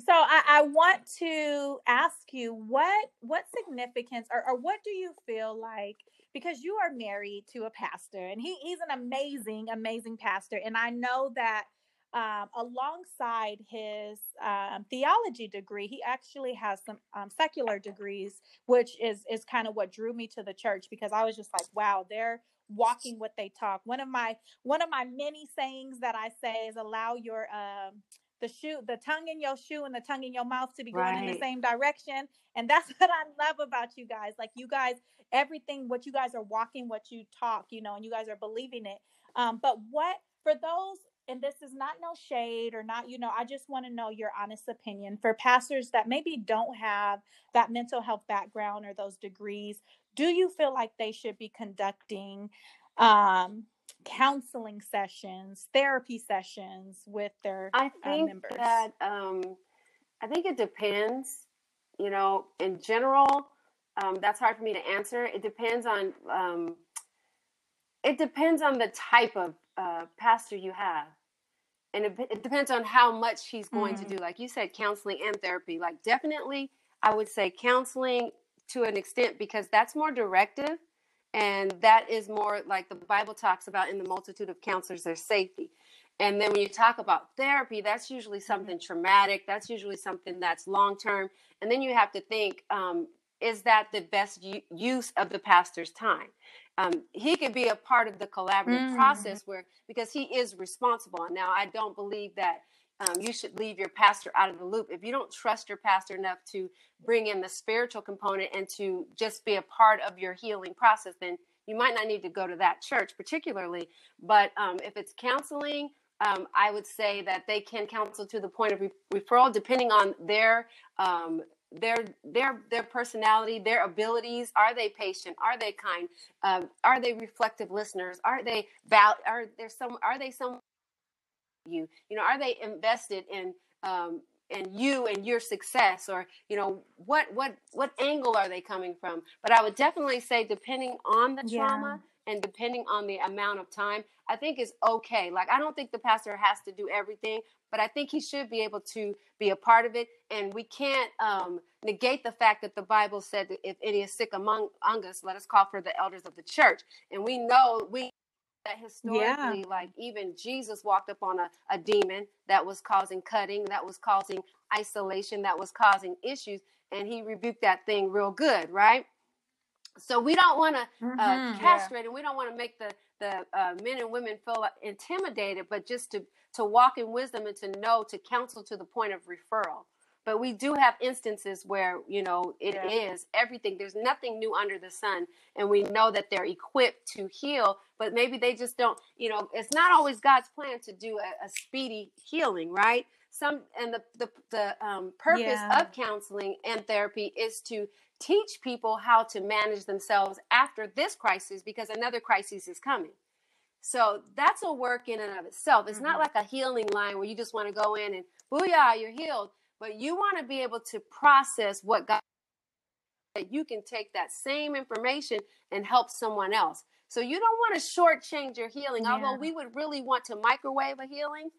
so I, I want to ask you what what significance or, or what do you feel like because you are married to a pastor and he, he's an amazing amazing pastor and i know that um, alongside his um, theology degree, he actually has some um, secular degrees, which is is kind of what drew me to the church because I was just like, wow, they're walking what they talk. One of my one of my many sayings that I say is allow your um, the shoe, the tongue in your shoe and the tongue in your mouth to be going in the same direction. And that's [LAUGHS] what I love about you guys. Like you guys, everything what you guys are walking, what you talk, you know, and you guys are believing it. Um, but what for those and this is not no shade or not, you know, I just want to know your honest opinion for pastors that maybe don't have that mental health background or those degrees. Do you feel like they should be conducting um, counseling sessions, therapy sessions with their I uh, think members? that um, I think it depends. You know, in general, um, that's hard for me to answer. It depends on um, it depends on the type of uh, pastor you have and it, it, depends on how much he's going mm-hmm. to do like you said counseling and therapy like definitely i would say counseling to an extent because that's more directive and that is more like the bible talks about in the multitude of counselors there's safety and then when you talk about therapy that's usually something traumatic that's usually something that's long term and then you have to think um, is that the best u- use of the pastor's time um, he could be a part of the collaborative mm-hmm. process where because he is responsible. And now I don't believe that um, you should leave your pastor out of the loop if you don't trust your pastor enough to bring in the spiritual component and to just be a part of your healing process. Then you might not need to go to that church particularly. But um, if it's counseling. Um, I would say that they can counsel to the point of re- referral, depending on their um, their their their personality their abilities are they patient are they kind um, are they reflective listeners are they val are there some are they some you you know are they invested in um, in you and your success or you know what what what angle are they coming from but i would definitely say depending on the trauma yeah. and depending on the amount of time i think is okay like i don't think the pastor has to do everything but I think he should be able to be a part of it. And we can't um, negate the fact that the Bible said that if any is sick among, among us, let us call for the elders of the church. And we know we that historically, yeah. like even Jesus walked up on a, a demon that was causing cutting, that was causing isolation, that was causing issues, and he rebuked that thing real good, right? So we don't want to uh, mm-hmm, uh, castrate, yeah. and we don't want to make the the uh, men and women feel intimidated, but just to to walk in wisdom and to know to counsel to the point of referral. But we do have instances where you know it yeah. is everything. There's nothing new under the sun, and we know that they're equipped to heal. But maybe they just don't. You know, it's not always God's plan to do a, a speedy healing, right? Some and the the, the um, purpose yeah. of counseling and therapy is to teach people how to manage themselves after this crisis because another crisis is coming. So that's a work in and of itself. It's mm-hmm. not like a healing line where you just want to go in and booyah, you're healed. But you want to be able to process what God that you can take that same information and help someone else. So you don't want to shortchange your healing, yeah. although we would really want to microwave a healing.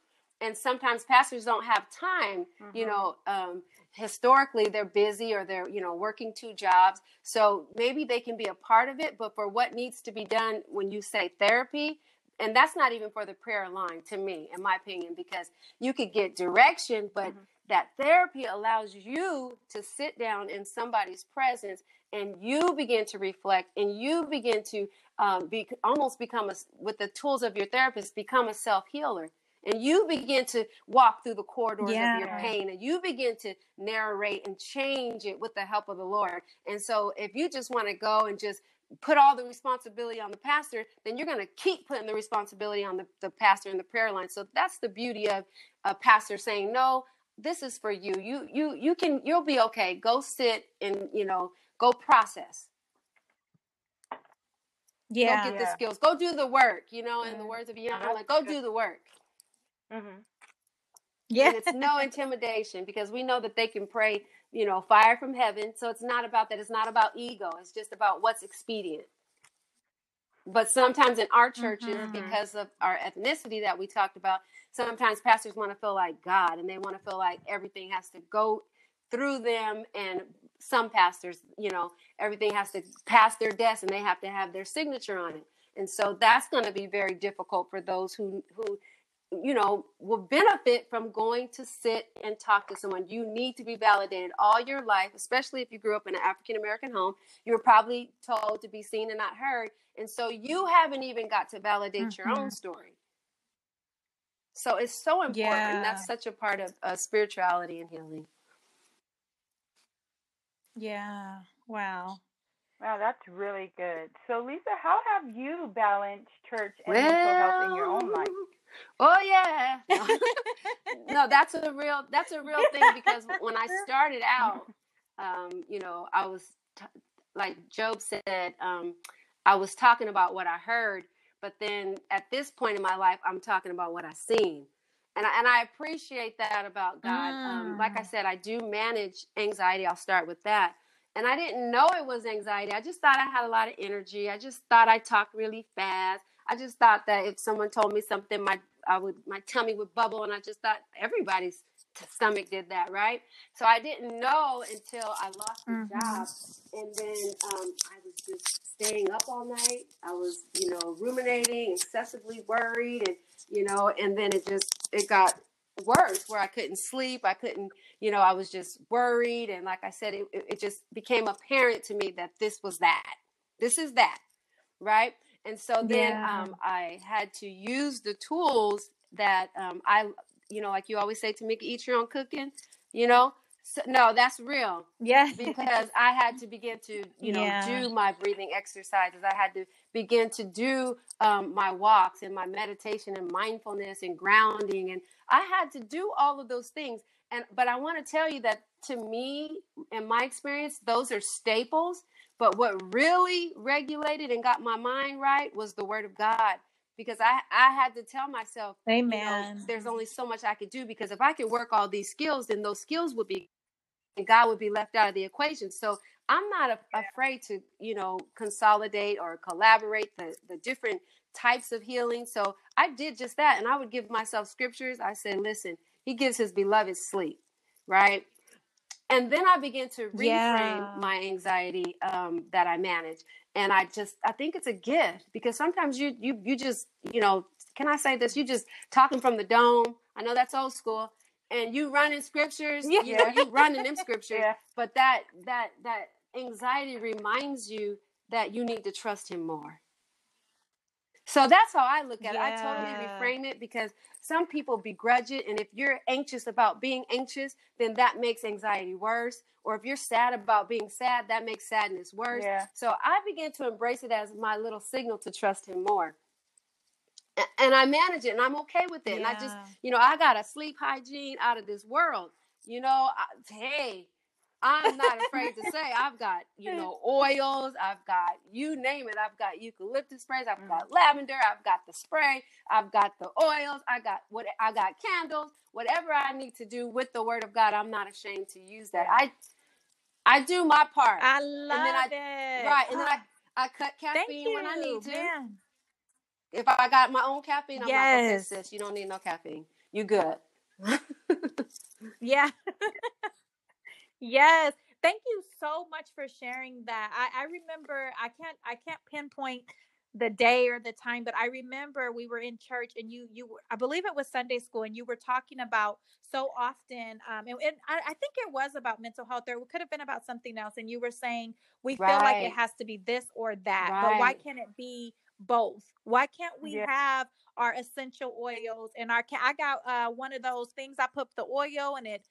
And sometimes pastors don't have time, mm-hmm. you know, um, historically they're busy or they're you know working two jobs so maybe they can be a part of it but for what needs to be done when you say therapy and that's not even for the prayer line to me in my opinion because you could get direction but mm-hmm. That therapy allows you to sit down in somebody's presence and you begin to reflect and you begin to um, be almost become a with the tools of your therapist become a self-healer and you begin to walk through the corridors yeah. of your pain and you begin to narrate and change it with the help of the Lord. And so if you just want to go and just put all the responsibility on the pastor, then you're going to keep putting the responsibility on the, the pastor in the prayer line. So that's the beauty of a pastor saying, no, this is for you. You, you, you can, you'll be okay. Go sit and, you know, go process. Yeah. Go get yeah. the skills. Go do the work, you know, in the words of Young, like, go do the work. Mm-hmm. Yeah. And it's no intimidation because we know that they can pray, you know, fire from heaven. So it's not about that. It's not about ego. It's just about what's expedient. But sometimes in our churches, Mhm. because of our ethnicity that we talked about, sometimes pastors want to feel like God and they want to feel like everything has to go through them. And some pastors, you know, everything has to pass their desk and they have to have their signature on it. And so that's going to be very difficult for those who, who, you know, will benefit from going to sit and talk to someone. You need to be validated all your life, especially if you grew up in an African American home. You were probably told to be seen and not heard. And so you haven't even got to validate your own Mhm. story. So it's so important. Yeah. That's such a part of uh, spirituality and healing. Yeah. Wow. Wow, that's really good. So, Lisa, how have you balanced church and mental health in your own life? [LAUGHS] Oh yeah. [LAUGHS] no, that's a real that's a real thing because when I started out, um, you know, I was t- like Job said, um, I was talking about what I heard, but then at this point in my life, I'm talking about what I seen. And I, and I appreciate that about God. Um, like I Mm. said, I do manage anxiety. I'll start with that. And I didn't know it was anxiety. I just thought I had a lot of energy. I just thought I talked really fast. I just thought that if someone told me something, my I would my tummy would bubble, and I just thought everybody's stomach did that, right? So I didn't know until I lost the Mhm. job, and then um, I was just staying up all night. I was, you know, ruminating, excessively worried, and you know, and then it just it got worse where I couldn't sleep. I couldn't, you know, I was just worried, and like I said, it, it it just became apparent to me that this was that. This is that, right? And so then Yeah. um, I had to use the tools that um, I, you know, like you always say to Mika, eat your own cooking, you know? So, no, that's real Yeah. because I had to begin to, [LAUGHS] you know, Yeah. do my breathing exercises. I had to begin to do um, my walks and my meditation and mindfulness and grounding, and I had to do all of those things. And but I want to tell you that to me, in my experience, those are staples. But what really regulated and got my mind right was the Word of God, because I I had to tell myself you know, Amen. there's only so much I could do because if I could work all these skills, then those skills would be, and God would be left out of the equation. So I'm not a, afraid to, you know, consolidate or collaborate the, the different types of healing. So I did just that. And I would give myself scriptures. I said, listen, he gives his beloved sleep, right? And then I began to reframe Yeah. my anxiety um, that I manage. And I just, I think it's a gift because sometimes you, you, you just, you know, can I say this? You just talking from the dome. I know that's old school. And you running scriptures, Yeah. you know, you running them [LAUGHS] scriptures Yeah. but that that that anxiety reminds you that you need to trust him more so that's how i look at it i totally reframe it because some people begrudge it and if you're anxious about being anxious then that makes anxiety worse or if you're sad about being sad that makes sadness worse. Yeah. so i began to embrace it as my little signal to trust him more. And i manage it and i'm okay with it and i just you know i got a sleep hygiene out of this world you know I, hey i'm not afraid to say i've got you [LAUGHS] know oils i've got you name it i've got eucalyptus sprays i've mm. got lavender i've got the spray i've got the oils i got what i got candles whatever i need to do with the word of god i'm not ashamed to use that i i do my part I love then I- it. right and then i i cut caffeine you, when i need to man. if i got my own caffeine i'm like okay Yes. sis you don't need no caffeine you good [LAUGHS] Yeah. [LAUGHS] yes. Thank you so much for sharing that. I, I remember I can't I can't pinpoint the day or the time, but I remember we were in church and you you were- I believe it was Sunday school and you were talking about so often um and, and I, I think it was about mental health or it could have been about something else and you were saying we feel like it has to be this or that but why can't it be both why can't we Yeah. have our essential oils and our I got uh one of those things I put the oil and it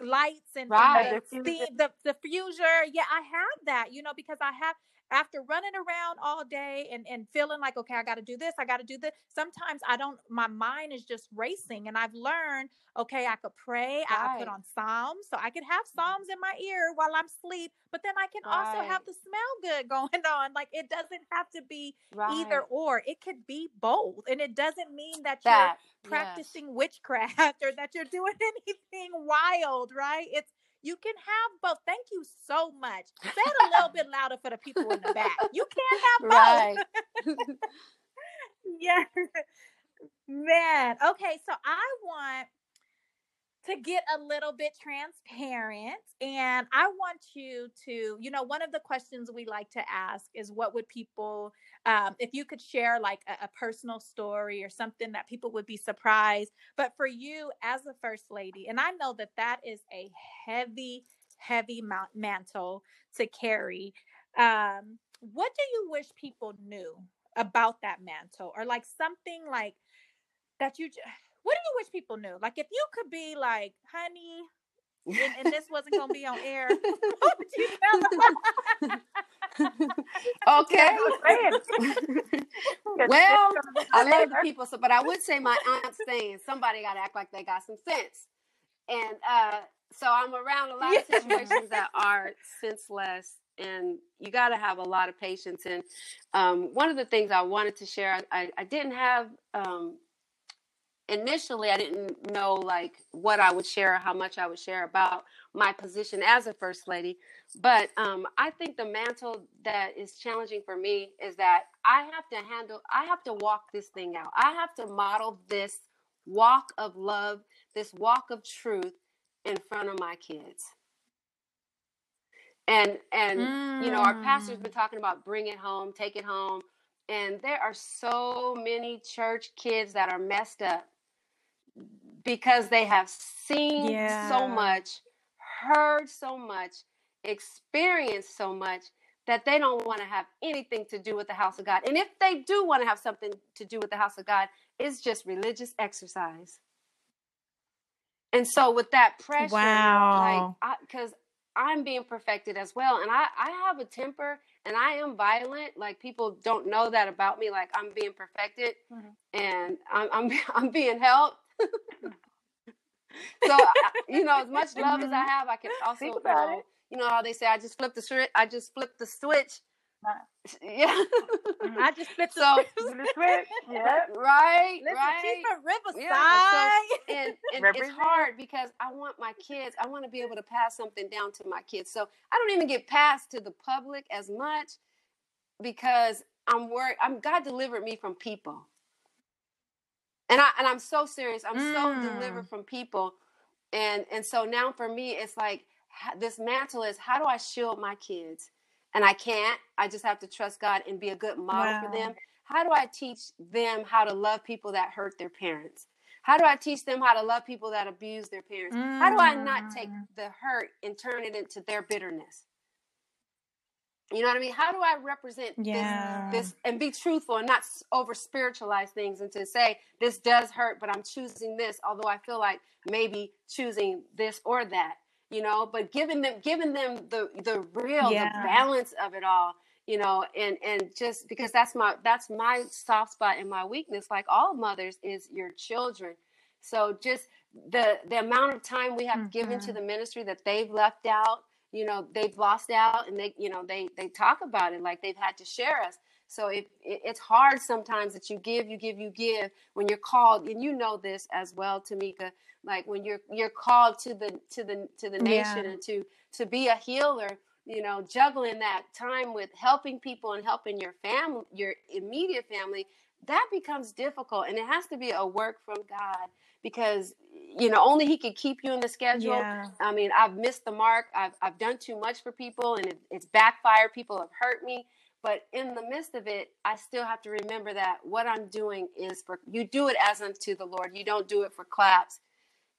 lights and, and Right. the Diffuser. steam the diffuser yeah I have that you know because I have after running around all day and, and feeling like okay i got to do this i got to do this sometimes i don't my mind is just racing and i've learned okay i could pray I, I put on psalms so i could have mm-hmm. psalms in my ear while i'm asleep but then i can also have the smell good [LAUGHS] going on like it doesn't have to be either or it could be both and it doesn't mean that that you're yes. practicing witchcraft [LAUGHS] or that you're doing [LAUGHS] anything wild right? It's You can have both. Thank you so much. Say it a little bit louder for the people in the back. You can't have both. Right. [LAUGHS] [LAUGHS] yeah. Man. Okay, so I want to get a little bit transparent and I want you to, you know, one of the questions we like to ask is what would people um, if you could share like a, a personal story or something that people would be surprised. But for you as a first lady, and I know that that is a heavy, heavy mount- mantle to carry. Um, what do you wish people knew about that mantle, or like something like that you? What do you wish people knew? Like if you could be like, honey, and, and this wasn't gonna be on air. [LAUGHS] what would you tell them? [LAUGHS] okay. [LAUGHS] well, I love the people, so but I would say my aunt's saying somebody got to act like they got some sense, and uh, so I'm around a lot of situations that are senseless, and you got to have a lot of patience. And um, one of the things I wanted to share, I, I didn't have um, initially. I didn't know like what I would share, or how much I would share about my position as a first lady. But um, I think the mantle that is challenging for me is that I have to handle, I have to walk this thing out. I have to model this walk of love, this walk of truth in front of my kids. And and you know, our pastor's Mm. been talking about bring it home, take it home, and there are so many church kids that are messed up because they have seen so much, heard so much, experienced so much that they don't want to have anything to do with the house of God. And if they do want to have something to do with the house of God, it's just religious exercise. And so with that pressure, Wow. like because I'm being perfected as well, and I I have a temper and I am violent. Like people don't know that about me. Like I'm being perfected, Mhm. and I'm I'm [LAUGHS] I'm being helped. So I- you know, as [LAUGHS] much love as I mm-hmm. have, I can also Think you about know it. you know how they say I just flipped the switch. I just flipped the switch. [LAUGHS] Yeah. Mm-hmm. I just flipped the so the switch. Yeah. [LAUGHS] right, Listen, right. she's from Riverside. Yeah, so- and, and it's Represent. hard because I want my kids, I want to be able to pass something down to my kids. So I don't even get passed to the public as much because I'm worried. I'm God delivered me from people. And I and I'm so serious. I'm so Mm. delivered from people. And and so now for me it's like this mantle is how do I shield my kids? And I can't. I just have to trust God and be a good model for them. How do I teach them how to love people that hurt their parents? How do I teach them how to love people that abuse their parents? How do I not take Mm. the hurt and turn it into their bitterness? You know what I mean? How do I represent Yeah. this, this and be truthful and not over spiritualize things and to say this does hurt, but I'm choosing this, although I feel like maybe choosing this or that, you know, but giving them giving them the the real, Yeah. the balance of it all, you know, and and just because that's my that's my soft spot and my weakness, like all mothers, is your children. So just the the amount of time we have given to Mhm. the ministry that they've left out you know they've lost out and they you know they they talk about it like they've had to share us. So it, it it's hard sometimes that you give you give you give when you're called. And you know this as well tamika like when you're you're called to the to the to the nation Yeah. and to to be a healer you know juggling that time with helping people and helping your family your immediate family that becomes difficult. And it has to be a work from god because you know only he can keep you in the schedule Yeah. I mean, I've missed the mark. I've, I've done too much for people and it, it's backfired. People have hurt me. But in the midst of it, I still have to remember that what I'm doing is for you do it as unto the Lord. You don't do it for claps.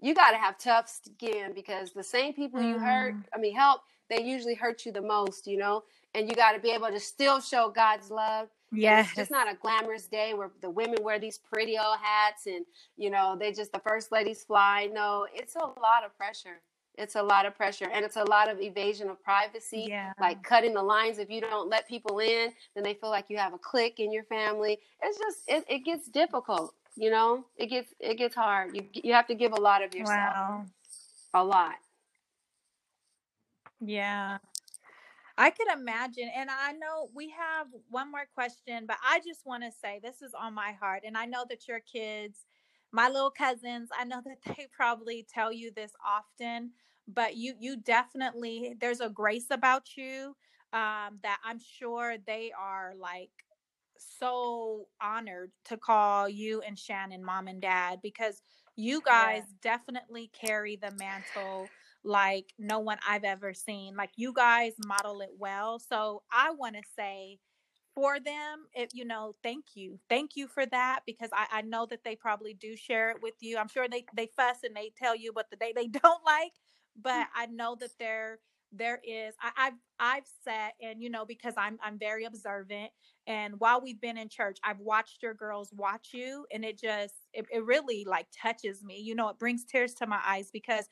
You got to have tough skin because the same people you hurt, Mm. I mean, help, they usually hurt you the most, you know? And you got to be able to still show God's love Yes. it's just not a glamorous day where the women wear these pretty old hats and you know they just the first ladies fly no it's a lot of pressure it's a lot of pressure and it's a lot of evasion of privacy Yeah. like cutting the lines if you don't let people in then they feel like you have a clique in your family it's just it, it gets difficult you know it gets it gets hard you you have to give a lot of yourself Wow. a lot Yeah. I could imagine. And I know we have one more question, but I just want to say this is on my heart. And I know that your kids, my little cousins, I know that [LAUGHS] they probably tell you this often, but you you definitely there's a grace about you um, that I'm sure they are like so honored to call you and Shannon mom and dad because you guys yeah. definitely carry the mantle like no one I've ever seen. Like you guys model it well. So I want to say for them, if you know, thank you. Thank you for that because I, I know that they probably do share it with you. I'm sure they, they fuss and they tell you what the day they [LAUGHS] don't like, but mm. I know that they're there is I, have I've sat and you know because I'm I'm very observant and while we've been in church I've watched your girls watch you and it just it, it really like touches me you know it brings tears to my eyes because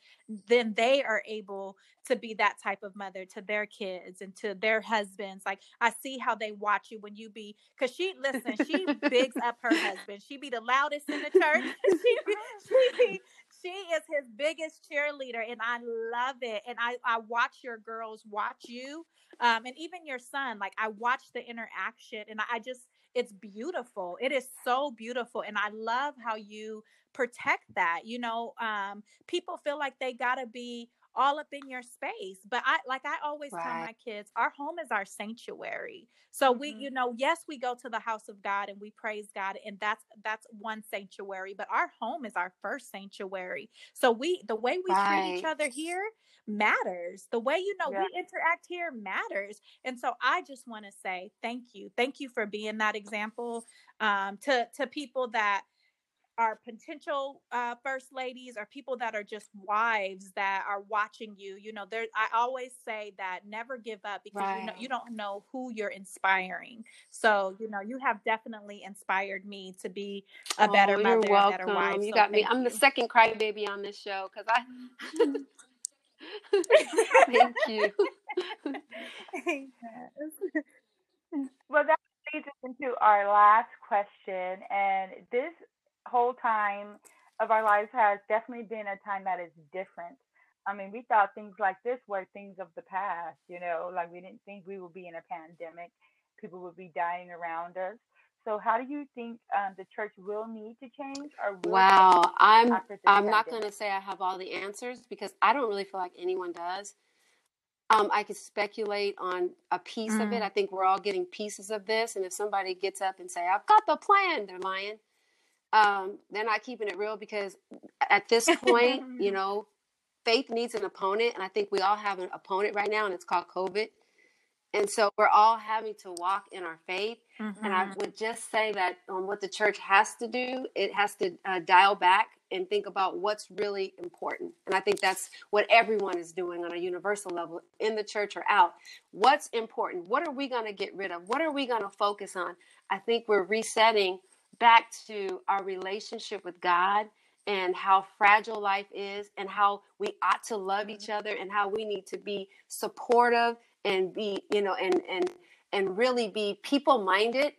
then they are able to be that type of mother to their kids and to their husbands like I see how they watch you when you be because she listen she [LAUGHS] bigs up her husband she be the loudest in the church [LAUGHS] [LAUGHS] she be, she be she is his biggest cheerleader and I love it. And I, I watch your girls watch you. Um, and even your son, like I watch the interaction and I just, it's beautiful. It is so beautiful. And I love how you protect that. You know, um, people feel like they gotta be all up in your space. But I like I always right. tell my kids, our home is our sanctuary. So we, mm-hmm. you know, yes, we go to the house of God and we praise God and that's that's one sanctuary, but our home is our first sanctuary. So we the way we right. treat each other here matters. The way you know yeah. we interact here matters. And so I just want to say thank you. Thank you for being that example um to to people that are potential uh, first ladies or people that are just wives that are watching you you know there i always say that never give up because right. you know you don't know who you're inspiring so you know you have definitely inspired me to be a better oh, mother you're welcome. better wife you so got me i'm you. the second crybaby on this show because i [LAUGHS] thank you [LAUGHS] [LAUGHS] well that leads us into our last question and this whole time of our lives has definitely been a time that is different. I mean, we thought things like this were things of the past, you know, like we didn't think we would be in a pandemic, people would be dying around us. So, how do you think um, the church will need to change? Or wow, I'm I'm not going to say I have all the answers because I don't really feel like anyone does. Um, I could speculate on a piece mm. of it. Mm. I think we're all getting pieces of this, and if somebody gets up and say, "I've got the plan," they're lying um, they're not keeping it real because at this point, you [LAUGHS] know, faith needs an opponent. And I think we all have an opponent right now, and it's called COVID. And so we're all having to walk in our faith. Mm-hmm. And I mm-hmm. would just say that um, what the church has to do, it has to uh, dial back and think about what's really important. And I think that's what everyone is doing on a universal level in the church or out. What's important? What are we going to get rid of? What are we going to focus on? I think we're resetting back to our relationship with God and how fragile life is and how we ought to love each mm-hmm. other and how we need to be supportive and be you know and and and really be people minded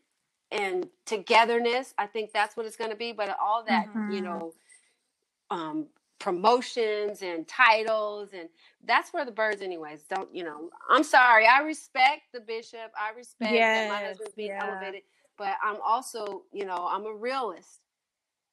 and togetherness i think that's what it's going to be but all that mm-hmm. you know um promotions and titles and that's where the birds anyways don't you know i'm sorry i respect the bishop i respect yes, that my husband's being yeah. elevated but I'm also, you know, I'm a realist.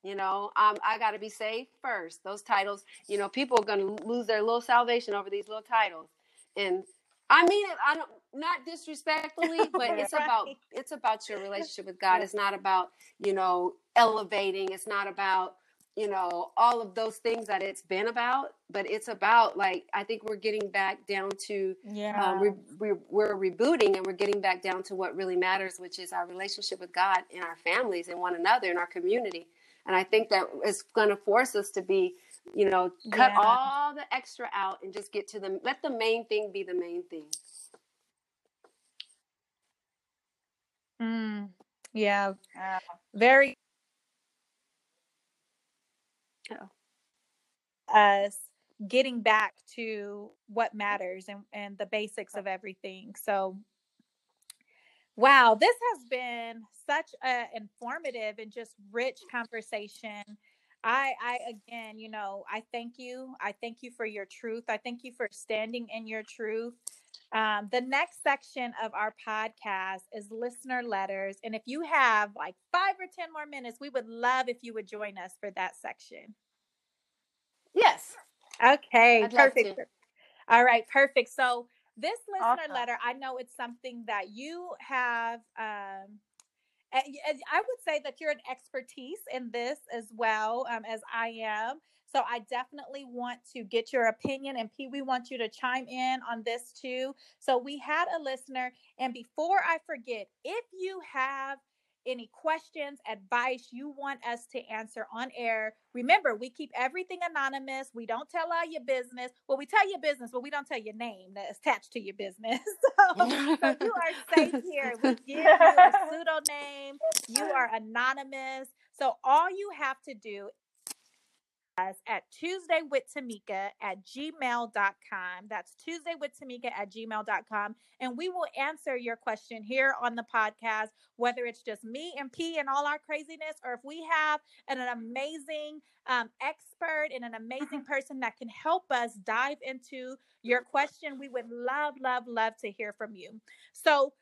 You know, um, I got to be saved first. Those titles, you know, people are going to lose their little salvation over these little titles, and I mean it. I don't not disrespectfully, but [LAUGHS] it's about it's about your relationship with God. It's not about you know elevating. It's not about you know all of those things that it's been about but it's about like i think we're getting back down to yeah. um, we, we, we're rebooting and we're getting back down to what really matters which is our relationship with god and our families and one another in our community. And i think that is going to force us to be you know cut yeah. all the extra out and just get to the let the main thing be the main thing. Mm, yeah. Uh, very us getting back to what matters and, and the basics of everything. So, wow, this has been such an informative and just rich conversation. I, I again, you know, I thank you. I thank you for your truth. I thank you for standing in your truth. Um, the next section of our podcast is listener letters. And if you have like five or 10 more minutes, we would love if you would join us for that section. Yes. Okay, I'd perfect. All right, perfect. So this listener Awesome. letter, I know it's something that you have. Um, and y- and I would say that you're an expertise in this as well um, as I am. So I definitely want to get your opinion, and Pete, we want you to chime in on this too. So we had a listener, and before I forget, if you have any questions, advice you want us to answer on air, remember we keep everything anonymous. We don't tell all your business. Well, we tell your business, but we don't tell your name that's attached to your business. [LAUGHS] so, so you are safe here. We [LAUGHS] give you a pseudonym. You are anonymous. So all you have to do at Tuesday with Tamika at gmail.com. That's Tuesday with Tamika at gmail.com. And we will answer your question here on the podcast, whether it's just me and P and all our craziness, or if we have an, an amazing um, expert and an amazing person that can help us dive into your question. We would love, love, love to hear from you. So,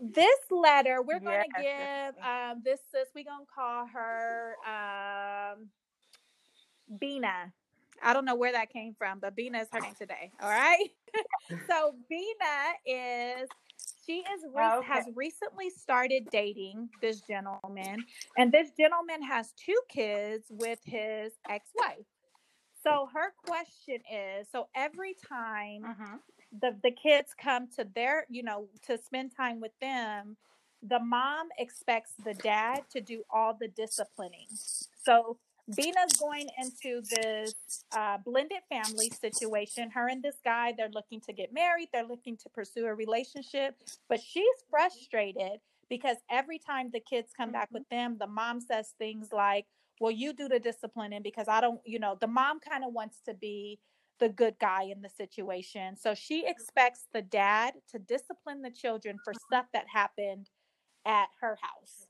this letter we're going to give um, this sis we're going to call her um, Bina. I don't know where that came from, but Bina is her name today. All [LAUGHS] right. [LAUGHS] so Bina is she is Oh, okay. has recently started dating this gentleman, and this gentleman has two kids with his ex-wife. So her question is: so every time Mhm. the the kids come to their you know to spend time with them the mom expects the dad to do all the disciplining so Bina's going into this uh, blended family situation. Her and this guy, they're looking to get married. They're looking to pursue a relationship, but she's frustrated because every time the kids come back with them, the mom says things like, "Well, you do the disciplining because I don't." You know, the mom kind of wants to be the good guy in the situation. So she expects the dad to discipline the children for stuff that happened at her house.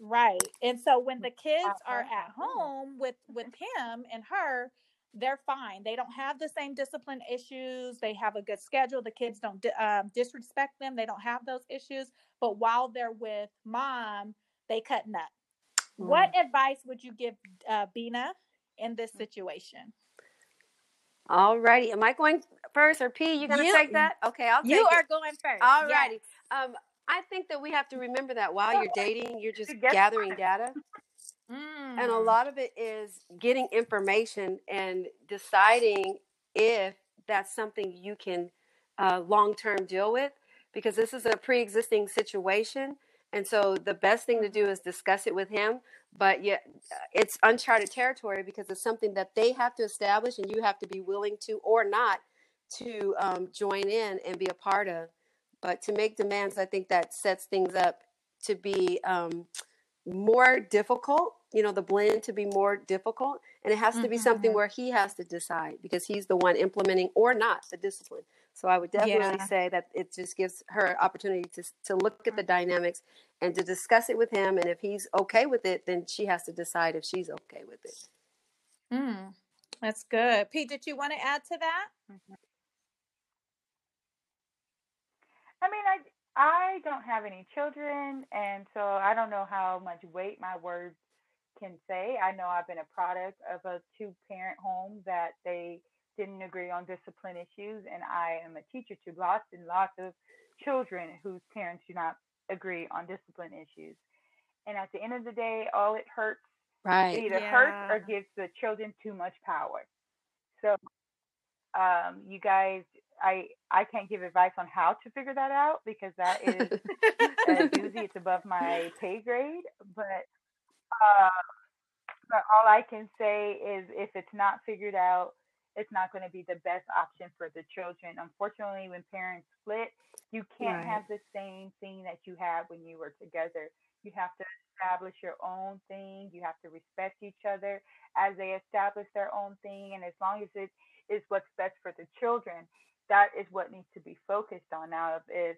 Right. And so when the kids are at home with with him and her, they're fine. They don't have the same discipline issues. They have a good schedule. The kids don't um, disrespect them. They don't have those issues. But while they're with mom, they cutting up. What advice would you give uh, Bina in this situation? All righty. Am I going first or P? You gonna You- take that? Okay, I'll take You are it. going first. All Yes. righty. Um, I think that we have to remember that while you're dating, you're just gathering data. Mm. And a lot of it is getting information and deciding if that's something you can uh, long term deal with because this is a pre existing situation. And so the best thing to do is discuss it with him. But yet, uh, it's uncharted territory because it's something that they have to establish and you have to be willing to or not to um, join in and be a part of. But to make demands, I think that sets things up to be um, more difficult, you know, the blend to be more difficult. And it has to be something Mhm. where he has to decide because he's the one implementing or not the discipline. So I would definitely Yeah. say that it just gives her opportunity to, to look at the dynamics and to discuss it with him. And if he's okay with it, then she has to decide if she's okay with it. Mm. That's good. Pete, did you want to add to that? I mean, I I don't have any children, and so I don't know how much weight my words can say. I know I've been a product of a two-parent home that they didn't agree on discipline issues, and I am a teacher to lots and lots of children whose parents do not agree on discipline issues. And at the end of the day, all it hurts it Right. either hurts or gives the children too much power. So, um, you guys, I I can't give advice on how to figure that out because that is [LAUGHS] a doozy. It's above my pay grade. But uh, but all I can say is if it's not figured out, it's not going to be the best option for the children. Unfortunately, when parents split, you can't Right. have the same thing that you had when you were together. You have to establish your own thing. You have to respect each other as they establish their own thing. And as long as it is what's best for the children, that is what needs to be focused on. Now, if,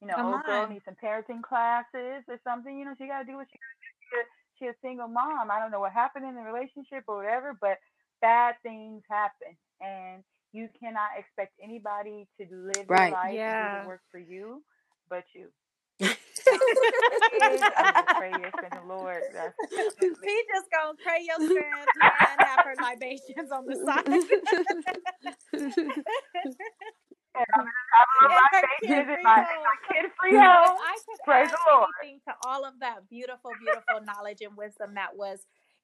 you know, Come old girl uh-huh. needs some parenting classes or something, you know, she got to do what she got to do. She a, single mom. I don't know what happened in the relationship or whatever, but bad things happen. And you cannot expect anybody to live Right. your life and do Yeah. the work for you but you. [LAUGHS] I'm just pray your strength, the Lord. That's [LAUGHS] She just gonna pray your strength and have her libations on the side. and I'm gonna have a little And her kid in my, free in my kid free home. I could Praise add the Lord. anything to all of that beautiful, beautiful knowledge and wisdom that was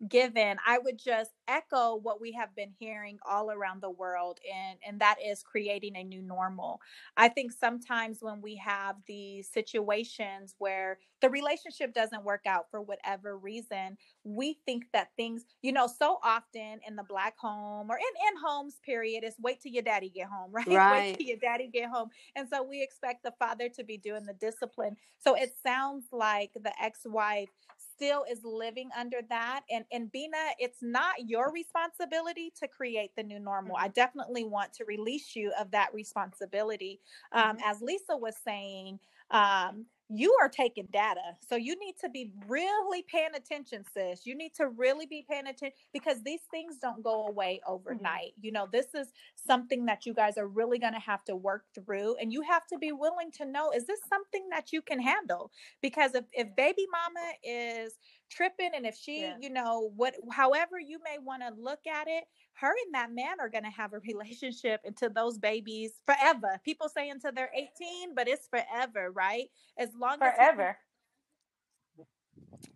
given, I would just echo what we have been hearing all around the world, and and that is creating a new normal. I think sometimes when we have these situations where the relationship doesn't work out for whatever reason, we think that things, you know, so often in the black home or in in homes, period, is wait till your daddy get home, [LAUGHS] right? Wait till your daddy get home and so we expect the father to be doing the discipline. So it sounds like the ex-wife still is living under that. And and Bina, it's not your responsibility to create the new normal. I definitely want to release you of that responsibility. Um, as Lisa was saying, um, you are taking data. So you need to be really paying attention, sis. You need to really be paying attention because these things don't go away mm-hmm. overnight. You know, this is something that you guys are really going to have to work through. And you have to be willing to know is this something that you can handle? Because if, if baby mama is tripping and if she, Yeah. you know, what, however you may want to look at it, her and that man are going to have a [LAUGHS] relationship until those babies forever. People say until they're 18, but it's forever, right? As long as he- Forever.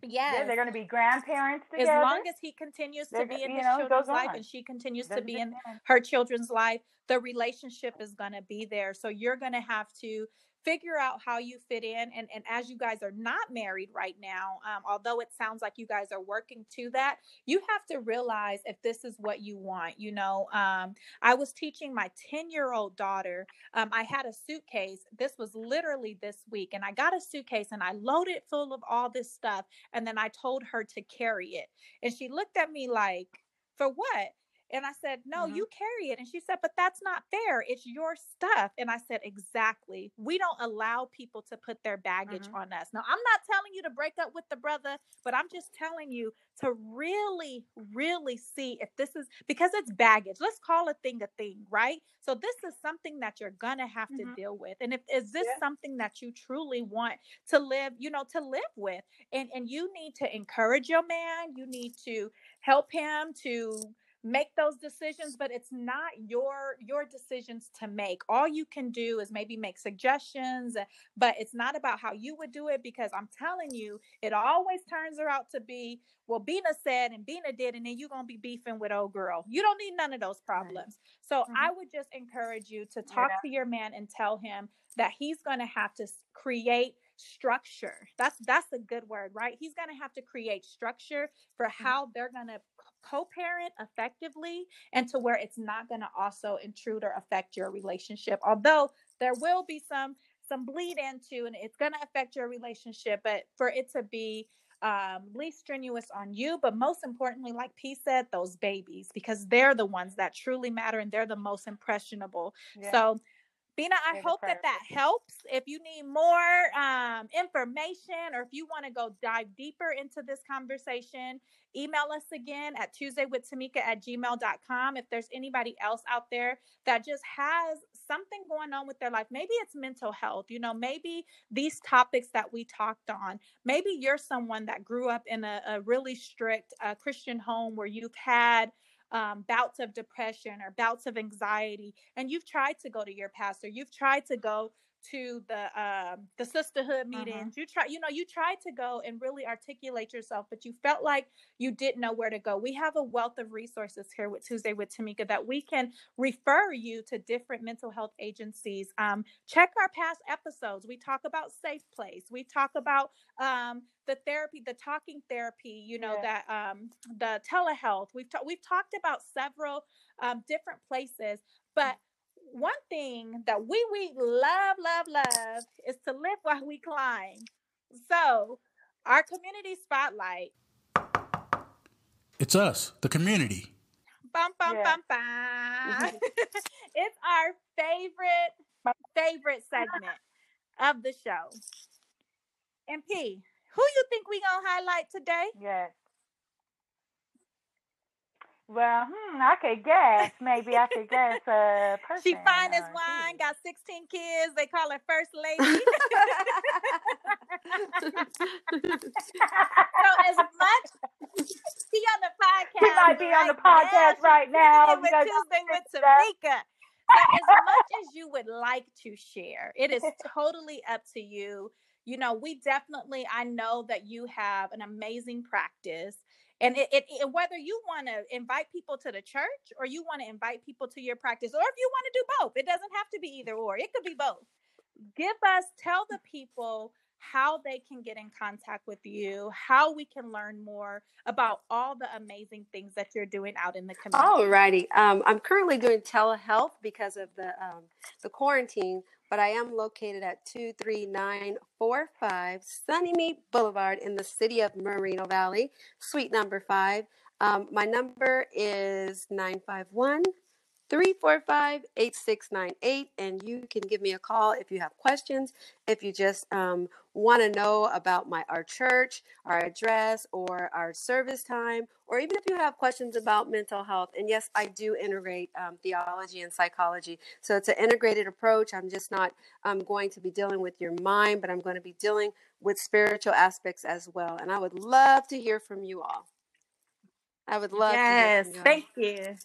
yes. Yeah, they're going to be grandparents together. as long as he continues to They're be in his know, children's life and she continues to be in her children's life, the relationship is going to be there. So you're going to have to figure out how you fit in. And, and as you guys are not married right now, um, although it sounds like you guys are working to that, you have to realize if this is what you want. You know, um, I was teaching my 10 year old daughter, um, I had a suitcase. This was literally this week. And I got a suitcase and I loaded it full of all this stuff. And then I told her to carry it. And she looked at me like, for what? And I said, No, Mhm. you carry it. And she said, But that's not fair. It's your stuff. And I said, Exactly. We don't allow people to put their baggage Mhm. on us. Now, I'm not telling you to break up with the brother, but I'm just telling you to really, really see if this is because it's baggage. Let's call a thing a thing, right? So, this is something that you're going to have to Mhm. deal with. And if is this Yeah. something that you truly want to live, you know, to live with? And, and you need to encourage your man, you need to help him to make those decisions but it's not your your decisions to make. All you can do is maybe make suggestions uh, but it's not about how you would do it because i'm telling you it always turns out to be well bina said and bina did and then you're gonna be beefing with old girl. You don't need none of those problems. So Mhm. i would just encourage you to talk Yeah. to your man and tell him that he's gonna have to create structure. That's that's a good word right? He's gonna have to create structure for how they're gonna co-parent effectively and to where it's not going to also intrude or affect your relationship although there will be some some bleed into and it's going to affect your relationship but for it to be um, least strenuous on you but most importantly like p said those babies because they're the ones that truly matter and they're the most impressionable Yeah. so Bina, I hope that that helps. If you need more um, information or if you want to go dive deeper into this conversation, email us again at tuesdaywithtamika at gmail.com. If there's anybody else out there that just has something going on with their life, maybe it's mental health, you know, maybe these topics that we talked on, maybe you're someone that grew up in a, a really strict uh, Christian home where you've had um, bouts of depression or bouts of anxiety, and you've tried to go to your pastor, you've tried to go to the um, the sisterhood meetings, you try, you know, you tried to go and really articulate yourself, but you felt like you didn't know where to go. We have a wealth of resources here with Tuesday with Tamika that we can refer you to different mental health agencies. Um, check our past episodes. We talk about Safe Place. We talk about um, the therapy, the talking therapy. You know Yeah. that um, the telehealth. We've ta- we've talked about several um, different places, but one thing that we we love love love is to live while we climb. So our community spotlight. It's us, the community. Bum bum Yeah. bum bum. [LAUGHS] [LAUGHS] it's our favorite favorite segment of the show. And P, who you think we gonna highlight today? Yes. Well, hmm, I could guess. Maybe I could guess a person. She fine as wine, got 16 kids. They call her first lady. [LAUGHS] so as much she on the podcast. She might be on the podcast now. right now. kicking it You with Tuesday with. Tamika. So as much as you would like to share, it is totally up to you. You know, we definitely, I know that you have an amazing practice. And it, it, it- whether you want to invite people to the church or you want to invite people to your practice, or if you want to do both, it doesn't have to be either or. It could be both. Give us, tell the people how they can get in contact with you, how we can learn more about all the amazing things that you're doing out in the community. Alrighty. Um, I'm currently doing telehealth because of the um, the quarantine, but I am located at 23945 Sunnymead Boulevard in the city of Moreno Valley, suite number five. Um, my number is 951 345 8698, and you can give me a call if you have questions, if you just um, want to know about my our church, our address, or our service time, or even if you have questions about mental health. And yes, I do integrate um, theology and psychology. So it's an integrated approach. I'm just not um, going to be dealing with your mind, but I'm going to be dealing with spiritual aspects as well. And I would love to hear from you all. I would love yes, to hear from you thank you.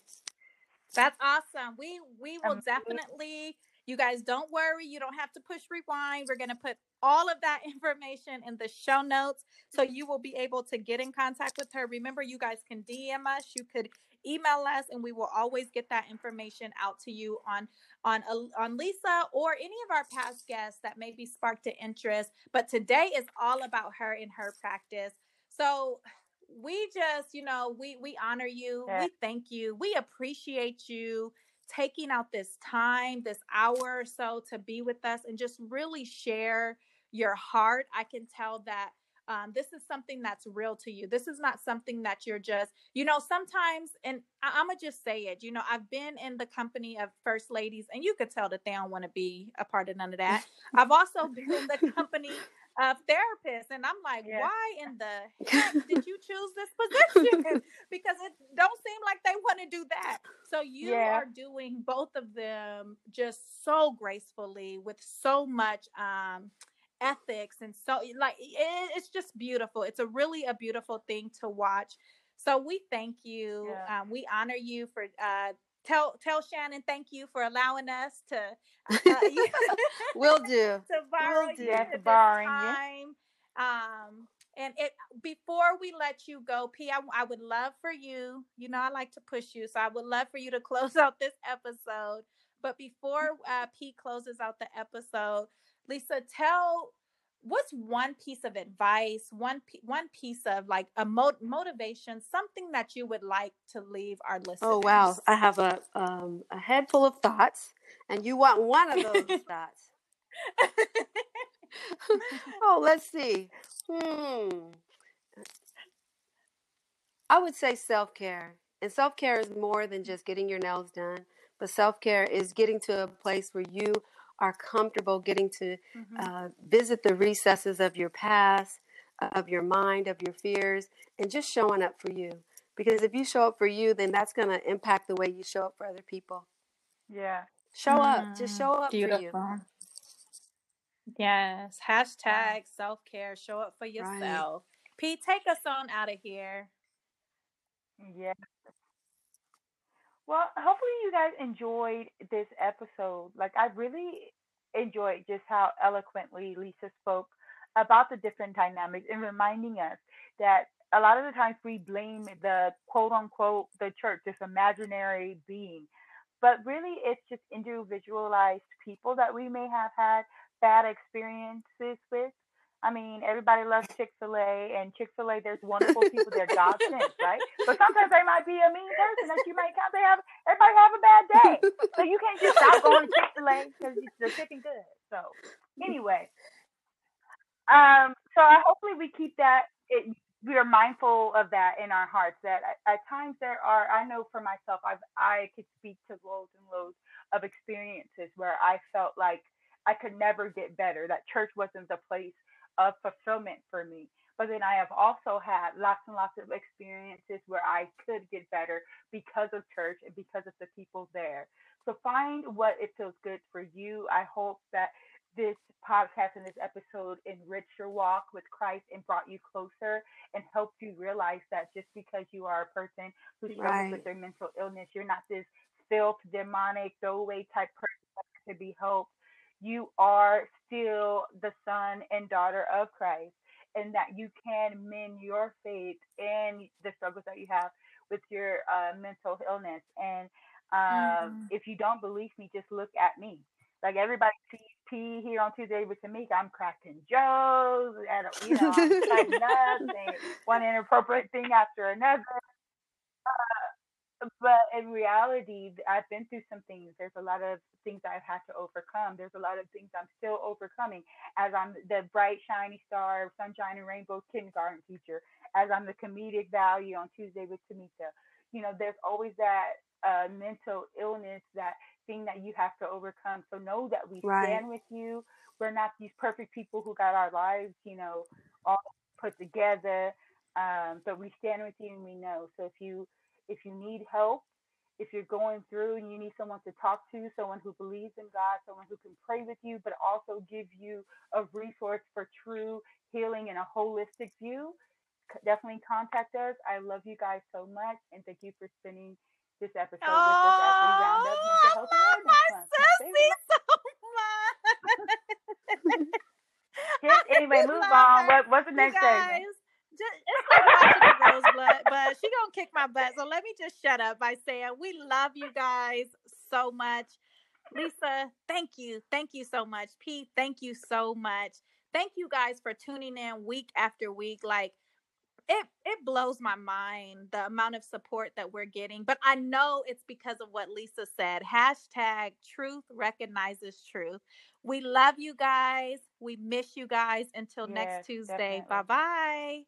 That's awesome. We we will Um, definitely. You guys don't worry. You don't have to push rewind. We're going to put all of that [LAUGHS] information in the show notes so you will be able to get in contact with her. Remember, you guys can DM us, you could email us, and we will always get that information out to you on on uh, on Lisa or any of our past guests that maybe sparked an interest. But today is all about her and her practice. So we just, you know, we we honor you. Yeah. We thank you. We appreciate you taking out this time, this hour or so to be with us and just really share your heart. I can tell that um, this is something that's real to you. This is not something that you're just, you know, sometimes, and I- I'm going to just say it, you know, I've been in the company of first ladies and you could tell that they don't want to be a part of none of that. I've also been in the company of therapists and I'm like, Yeah. why in the heck did you [LAUGHS] choose this position? because it don't seem like they want to do that. So you Yeah. are doing both of them just so gracefully with so much um ethics and so like it, it's just beautiful. It's a really a beautiful thing to watch. So we thank you. Yeah. Um, we honor you for uh tell tell Shannon thank you for allowing us to uh, [LAUGHS] [LAUGHS] Will do. to borrow Will do. you Yes, at this borrowing you. time. Um, and it before we let you go, P, I, I would love for you. You know, I like to push you, so I would love for you to [LAUGHS] close out this episode. But before uh, P closes out the episode, Lisa, tell what's one piece of advice, one one piece of like a mo- motivation, something that you would like to leave our listeners. Oh wow, I have a um, a head full of thoughts, and you want one of those [LAUGHS] thoughts. [LAUGHS] oh, let's see. Hmm. I would say self care, and self care is more than just getting your nails done, but self care is getting to a place where you are comfortable getting to Mhm. uh, visit the recesses of your past, of your mind, of your fears, and just showing up for you. Because if you show up for you, then that's going to impact the way you show up for other people. Yeah. Show up. Just show up for you. Yes. Hashtag self care. Show up for yourself. Pete, take us on out of here. Yeah. Well, hopefully you guys enjoyed this episode. Like I really enjoyed just how eloquently Lisa spoke about the different dynamics and reminding us that a lot of the times we blame the quote unquote the church, this imaginary being. But really it's just individualized people that we may have had bad experiences with. I mean, everybody loves Chick fil A, and Chick fil A, there's wonderful people there, God [LAUGHS] sent, right? But sometimes they might be a mean person that you might count. They have, everybody have a bad day. So you can't just stop going to Chick fil A because the chicken good. So, anyway, um, so I hopefully we keep that, it, we are mindful of that in our hearts that at, at times there are, I know for myself, I've, I could speak to loads and loads of experiences where I felt like I could never get better, that church wasn't the place of fulfillment for me. but then I have also had lots and lots of experiences where I could get better because of church and because of the people there. So find what it feels good for you. I hope that this podcast and this episode enriched your walk with Christ and brought you closer and helped you realize that just because you are a person who struggles right. with their mental illness, you're not this filth, demonic, throwaway type person that to be helped. You are still the son and daughter of Christ, and that you can mend your faith in the struggles that you have with your uh, mental illness. And um, mm-hmm. if you don't believe me, just look at me. Like everybody sees P here on Tuesday with Tamika, I'm cracking jokes, and you know, I'm tighten up, saying [LAUGHS] one inappropriate thing after another. But in reality, I've been through some things. There's a lot of things I've had to overcome. There's a lot of things I'm still overcoming as I'm the bright, shiny star, sunshine and rainbow kindergarten teacher, as I'm the comedic value on Tuesday with Tamika. You know, there's always that uh, mental illness, that thing that you have to overcome. So know that we right. stand with you. We're not these perfect people who got our lives, you know, all put together. Um, but we stand with you and we know. So if you if you need help, if you're going through and you need someone to talk to, someone who believes in God, someone who can pray with you, but also give you a resource for true healing and a holistic view, definitely contact us. I love you guys so much and thank you for spending this episode oh, with us as we round up mental health awareness month. My so much. [LAUGHS] anyway, [LAUGHS] move on. What, what's the next guys, just, it's like watching Rosebud, but she gonna kick my butt. So let me just shut up by saying we love you guys so much. Lisa, thank you. Thank you so much. Pete, thank you so much. Thank you guys for tuning in week after week. Like it it blows my mind the amount of support that we're getting but i know it's because of what lisa said hashtag truth recognizes truth we love you guys we miss you guys until yes, next tuesday bye bye